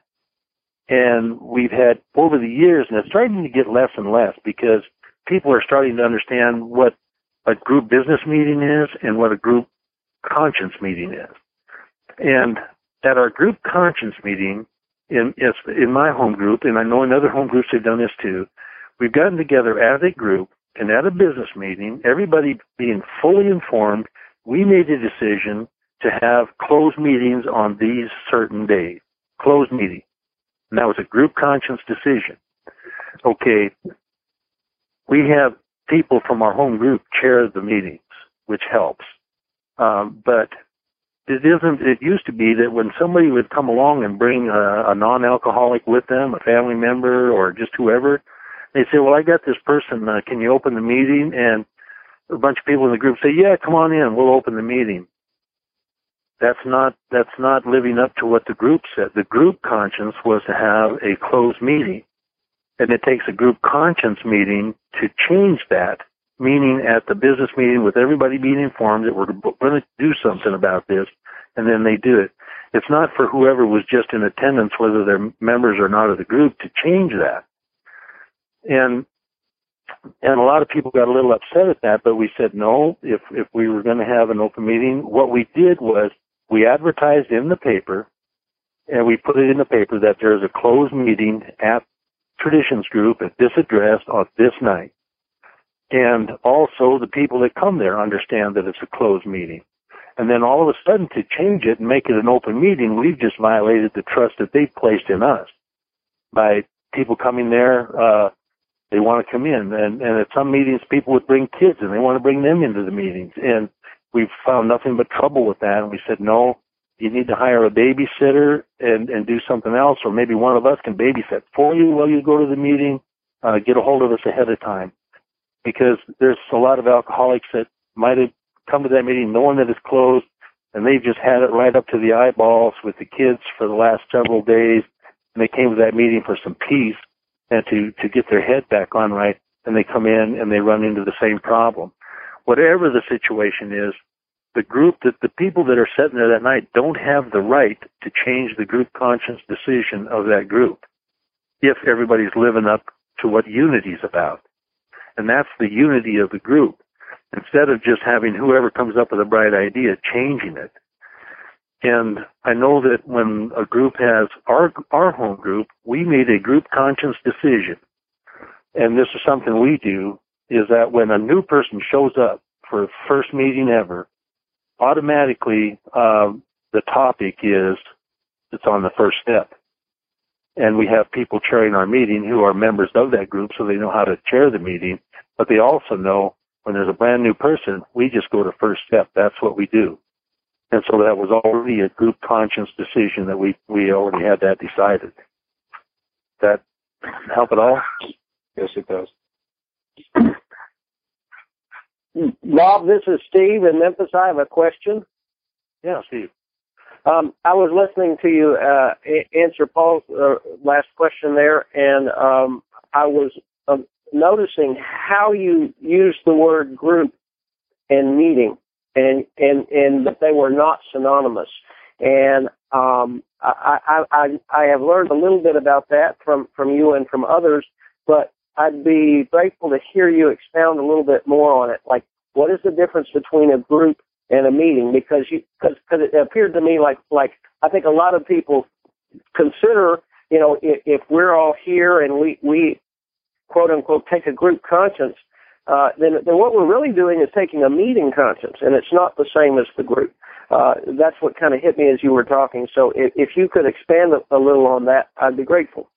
And we've had over the years, and it's starting to get less and less because people are starting to understand what a group business meeting is and what a group conscience meeting is. And at our group conscience meeting, in in my home group, and I know in other home groups they've done this too, we've gotten together as a group and at a business meeting, everybody being fully informed, we made a decision to have closed meetings on these certain days. Closed meeting. And that was a group conscience decision. Okay, we have people from our home group chair the meetings, which helps. Um, but it isn't. It used to be that when somebody would come along and bring a, a non-alcoholic with them, a family member or just whoever, they say, "Well, I got this person. Uh, can you open the meeting?" And a bunch of people in the group say, "Yeah, come on in. We'll open the meeting." That's not that's not living up to what the group said. The group conscience was to have a closed meeting, and it takes a group conscience meeting to change that. Meaning, at the business meeting, with everybody being informed that we're going to do something about this, and then they do it. It's not for whoever was just in attendance, whether they're members or not of the group, to change that. And and a lot of people got a little upset at that, but we said no. If if we were going to have an open meeting, what we did was we advertised in the paper, and we put it in the paper that there's a closed meeting at Traditions Group at this address on this night. And also the people that come there understand that it's a closed meeting. And then all of a sudden to change it and make it an open meeting, we've just violated the trust that they've placed in us by people coming there, uh, they want to come in. And, and at some meetings, people would bring kids and they want to bring them into the meetings. And we've found nothing but trouble with that. And we said, no, you need to hire a babysitter and, and do something else. Or maybe one of us can babysit for you while you go to the meeting. Uh, get a hold of us ahead of time because there's a lot of alcoholics that might have come to that meeting knowing that it's closed and they've just had it right up to the eyeballs with the kids for the last several days and they came to that meeting for some peace and to, to get their head back on right, and they come in and they run into the same problem. Whatever the situation is, the group that the people that are sitting there that night don't have the right to change the group conscience decision of that group if everybody's living up to what unity is about. And that's the unity of the group. Instead of just having whoever comes up with a bright idea changing it. And I know that when a group has our our home group, we made a group conscience decision. And this is something we do is that when a new person shows up for first meeting ever, automatically uh, the topic is it's on the first step. And we have people chairing our meeting who are members of that group so they know how to chair the meeting, but they also know when there's a brand new person, we just go to first step. That's what we do. And so that was already a group conscience decision that we, we already had that decided. That help at all? Yes, it does. <clears throat> Bob, this is Steve in Memphis. I have a question. Yeah, Steve. Um, I was listening to you uh, answer Paul's uh, last question there, and um, I was uh, noticing how you used the word group and meeting and and and that they were not synonymous. And um, I, I I I have learned a little bit about that from from you and from others, but I'd be grateful to hear you expound a little bit more on it. Like, what is the difference between a group and a meeting? Because you because because it appeared to me like like I think a lot of people consider you know if, if we're all here and we we quote unquote take a group conscience uh, then, then what we're really doing is taking a meeting conscience, and it's not the same as the group. Uh, that's what kind of hit me as you were talking. So if, if you could expand a, a little on that, I'd be grateful.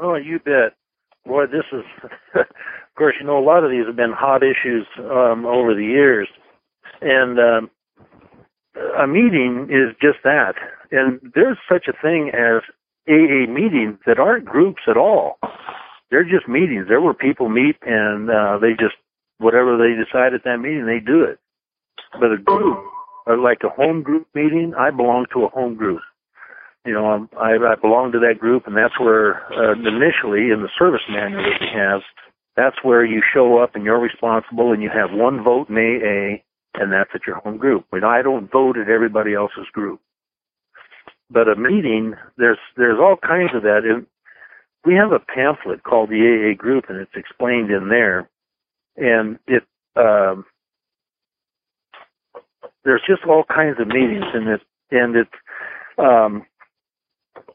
Oh, you bet. Boy, this is, <laughs> of course, you know, a lot of these have been hot issues um, over the years. And um, a meeting is just that. And there's such a thing as AA meetings that aren't groups at all they're just meetings. They're where people meet and uh, they just whatever they decide at that meeting, they do it. But a group, or like a home group meeting, I belong to a home group. You know, I'm, I, I belong to that group, and that's where uh, initially in the service manual that we have, that's where you show up and you're responsible, and you have one vote in AA, and that's at your home group. But I don't vote at everybody else's group. but a meeting, there's there's all kinds of that. And we have a pamphlet called the AA Group, and it's explained in there. And it um, there's just all kinds of meetings, and it and it's um,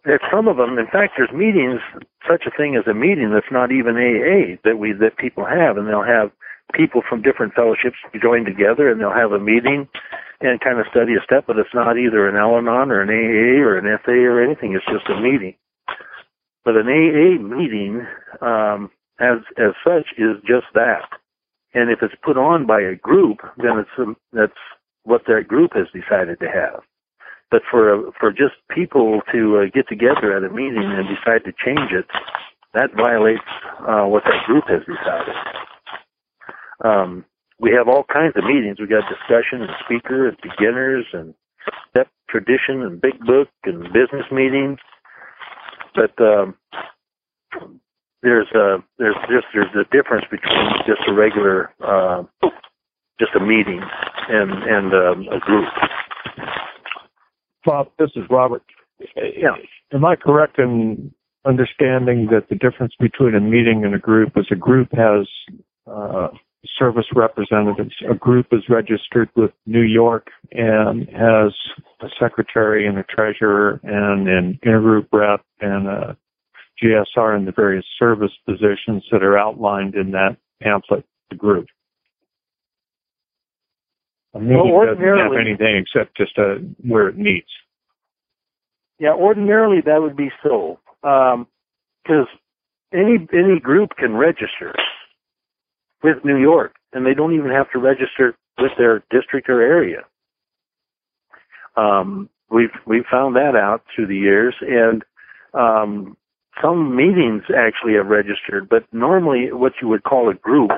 there's some of them. In fact, there's meetings, such a thing as a meeting that's not even AA that we that people have, and they'll have people from different fellowships join together, and they'll have a meeting and kind of study a step, but it's not either an Al-Anon or an AA or an FA or anything. It's just a meeting. But an AA meeting, um, as as such, is just that. And if it's put on by a group, then it's um, that's what that group has decided to have. But for uh, for just people to uh, get together at a meeting and decide to change it, that violates uh, what that group has decided. Um, we have all kinds of meetings. We got discussion and speaker and beginners and step tradition and big book and business meetings. But um, there's a there's just there's a difference between just a regular uh, just a meeting and and um, a group. Bob, this is Robert. Yeah. Am I correct in understanding that the difference between a meeting and a group is a group has uh, service representatives. A group is registered with New York and has a secretary and a treasurer and an intergroup rep and a GSR and the various service positions that are outlined in that pamphlet, the group. A well, doesn't have anything except just a, where it meets. Yeah, ordinarily that would be so, because um, any any group can register with New York, and they don't even have to register with their district or area. Um, we've we've found that out through the years, and um, some meetings actually have registered, but normally what you would call a group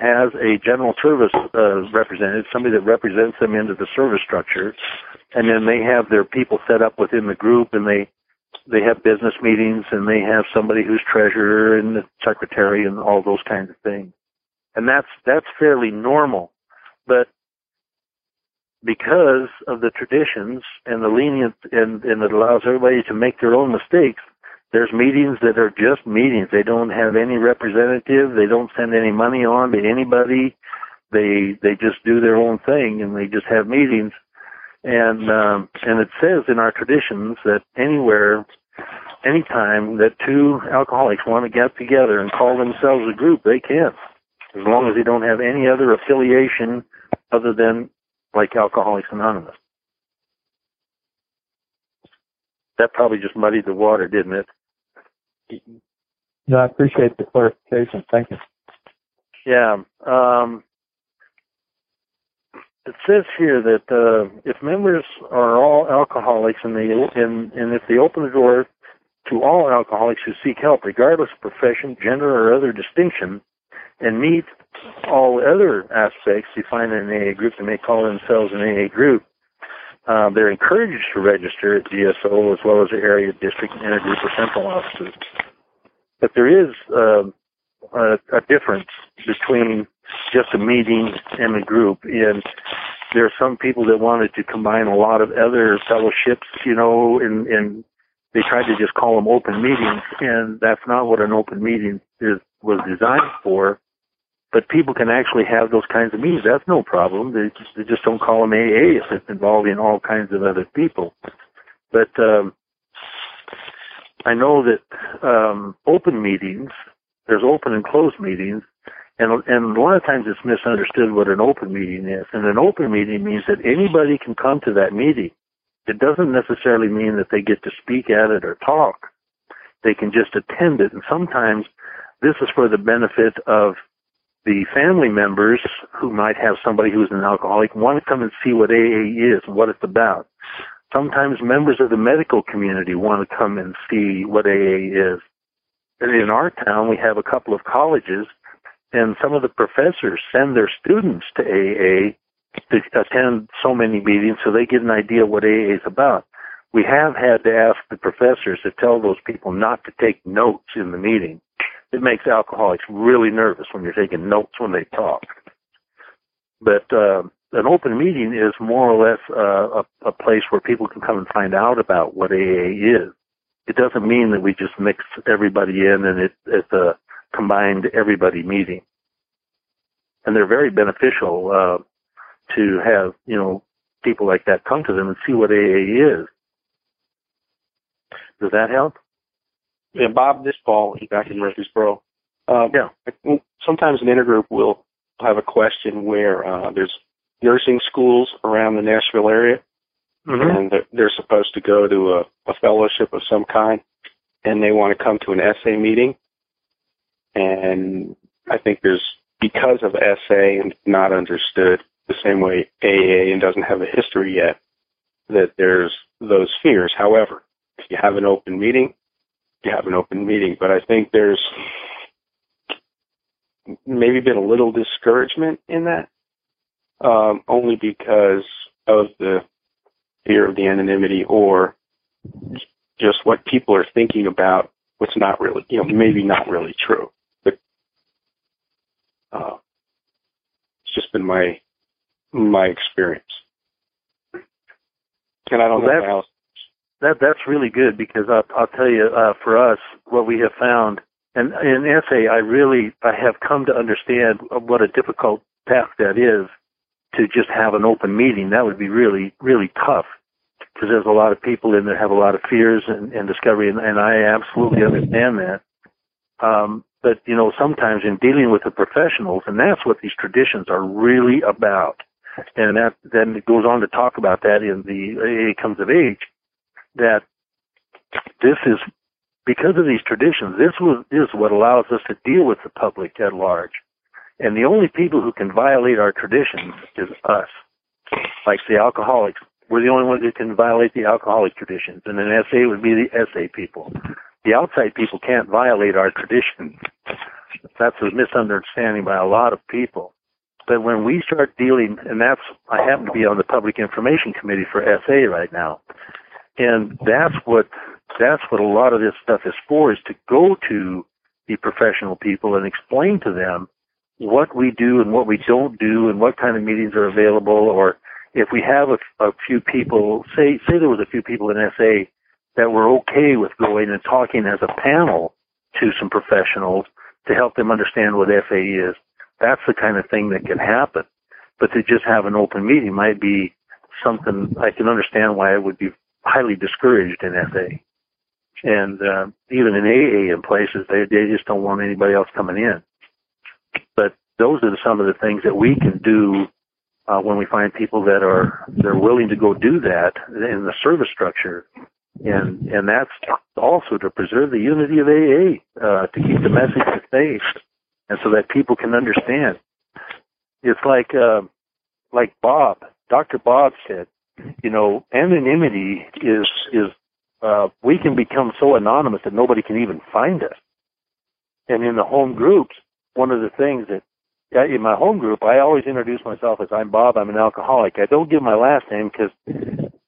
has a general service uh, representative, somebody that represents them into the service structure, and then they have their people set up within the group, and they they have business meetings, and they have somebody who's treasurer and the secretary and all those kinds of things, and that's that's fairly normal, but because of the traditions and the lenient and, and it allows everybody to make their own mistakes, there's meetings that are just meetings. They don't have any representative. They don't send any money on to anybody. They they just do their own thing and they just have meetings. And um, and it says in our traditions that anywhere, anytime that two alcoholics want to get together and call themselves a group, they can, as long as they don't have any other affiliation other than like Alcoholics Anonymous. That probably just muddied the water, didn't it? No, I appreciate the clarification. Thank you. Yeah. Um, it says here that uh, if members are all alcoholics and they and, and if they open the door to all alcoholics who seek help, regardless of profession, gender, or other distinction, and meet all other aspects defined in an AA group, and may call themselves an AA group. Uh, they're encouraged to register at GSO as well as the area district intergroup or central offices. But there is uh, a, a difference between just a meeting and a group. And there are some people that wanted to combine a lot of other fellowships, you know, and, and they tried to just call them open meetings, and that's not what an open meeting is was designed for. But people can actually have those kinds of meetings. That's no problem. They just, they just don't call them AA if it's involving all kinds of other people. But um, I know that um, open meetings, there's open and closed meetings, and and a lot of times it's misunderstood what an open meeting is. And an open meeting means that anybody can come to that meeting. It doesn't necessarily mean that they get to speak at it or talk. They can just attend it. And sometimes this is for the benefit of the family members who might have somebody who's an alcoholic want to come and see what AA is what it's about. Sometimes members of the medical community want to come and see what AA is. And in our town, we have a couple of colleges, and some of the professors send their students to AA to attend so many meetings so they get an idea what AA is about. We have had to ask the professors to tell those people not to take notes in the meeting. It makes alcoholics really nervous when you're taking notes when they talk. But uh, an open meeting is more or less uh, a, a place where people can come and find out about what AA is. It doesn't mean that we just mix everybody in and it, it's a combined everybody meeting. And they're very beneficial uh, to have you know people like that come to them and see what AA is. Does that help? Yeah, Bob, this Paul, back in Murfreesboro. Uh, yeah. Sometimes an intergroup will have a question where uh, there's nursing schools around the Nashville area, mm-hmm. and they're, they're supposed to go to a, a fellowship of some kind, and they want to come to an SA meeting. And I think there's because of SA and not understood the same way AA and doesn't have a history yet, that there's those fears. However, if you have an open meeting, you have an open meeting. But I think there's maybe been a little discouragement in that, um, only because of the fear of the anonymity or just what people are thinking about what's not really, you know, maybe not really true. But uh, it's just been my my experience. And I don't well, know how that that's really good because I'll, I'll tell you uh, for us what we have found and in SA I really I have come to understand what a difficult task that is to just have an open meeting that would be really really tough. Because there's a lot of people in there have a lot of fears and, and discovery and, and I absolutely understand that. Um, but you know sometimes in dealing with the professionals and that's what these traditions are really about. And that then it goes on to talk about that in the AA comes of age that this is because of these traditions, this was, is what allows us to deal with the public at large. And the only people who can violate our traditions is us. Like the alcoholics. We're the only ones who can violate the alcoholic traditions. And an SA would be the SA people. The outside people can't violate our traditions. That's a misunderstanding by a lot of people. But when we start dealing, and that's, I happen to be on the Public Information Committee for SA right now. And that's what that's what a lot of this stuff is for is to go to the professional people and explain to them what we do and what we don't do and what kind of meetings are available or if we have a, a few people say say there was a few people in SA that were okay with going and talking as a panel to some professionals to help them understand what SA is. That's the kind of thing that can happen. But to just have an open meeting might be something I can understand why it would be highly discouraged in SA. And uh, even in AA in places, they they just don't want anybody else coming in. But those are some of the things that we can do uh, when we find people that are they're willing to go do that in the service structure, and and that's also to preserve the unity of AA, uh, to keep the message safe, and so that people can understand. It's like uh, like Bob, Dr. Bob said, you know, anonymity is is uh, we can become so anonymous that nobody can even find us. And in the home groups, one of the things that in my home group, I always introduce myself as I'm Bob. I'm an alcoholic. I don't give my last name because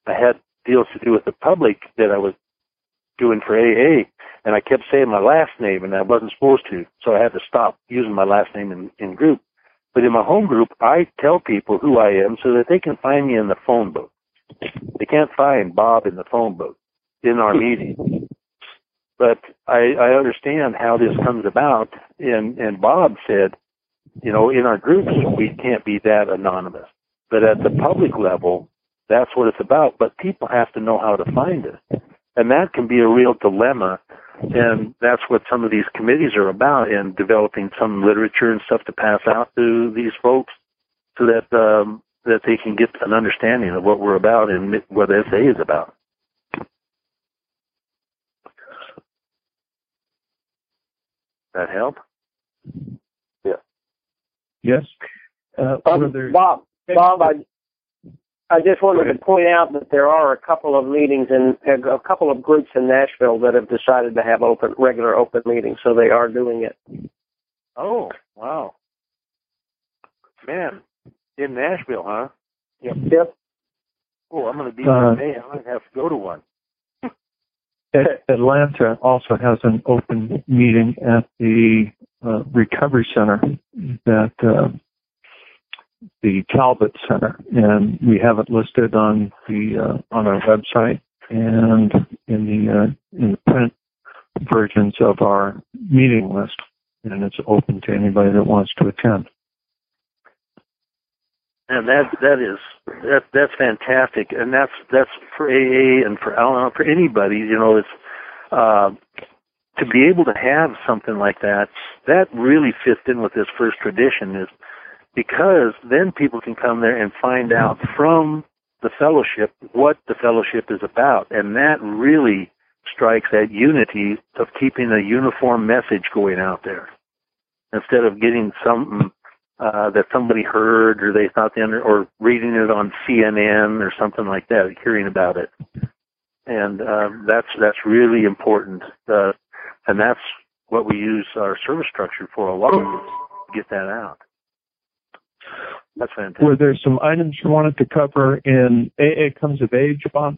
I had deals to do with the public that I was doing for AA, and I kept saying my last name, and I wasn't supposed to, so I had to stop using my last name in, in group. But in my home group, I tell people who I am so that they can find me in the phone book. They can't find Bob in the phone book in our meeting. But I, I understand how this comes about, and, and Bob said, you know, in our groups, we can't be that anonymous. But at the public level, that's what it's about. But people have to know how to find it. And that can be a real dilemma. And that's what some of these committees are about in developing some literature and stuff to pass out to these folks so that um, that they can get an understanding of what we're about and what SA is about. That help? Yeah. Yes. Uh, um, Bob, Bob, I, I just wanted to point out that there are a couple of meetings and a couple of groups in Nashville that have decided to have open, regular open meetings, so they are doing it. Oh, wow. Man, in Nashville, huh? Yep. Yep. Oh, I'm going to be uh, there. I'm going to have to go to one. Atlanta also has an open meeting at the uh, recovery center that uh, the Talbott Center, and we have it listed on the uh, on our website and in the uh, in the print versions of our meeting list, and it's open to anybody that wants to attend. And that that is that that's fantastic, and that's that's for AA and for Al for anybody. You know, it's uh, to be able to have something like that. That really fits in with this first tradition, is because then people can come there and find out from the fellowship what the fellowship is about, and that really strikes that unity of keeping a uniform message going out there instead of getting something uh, that somebody heard or they thought they under, or reading it on CNN or something like that, hearing about it. And uh, that's that's really important, uh, and that's what we use our service structure for a lot to get that out. That's fantastic. Were there some items you wanted to cover in AA Comes of Age, Bob?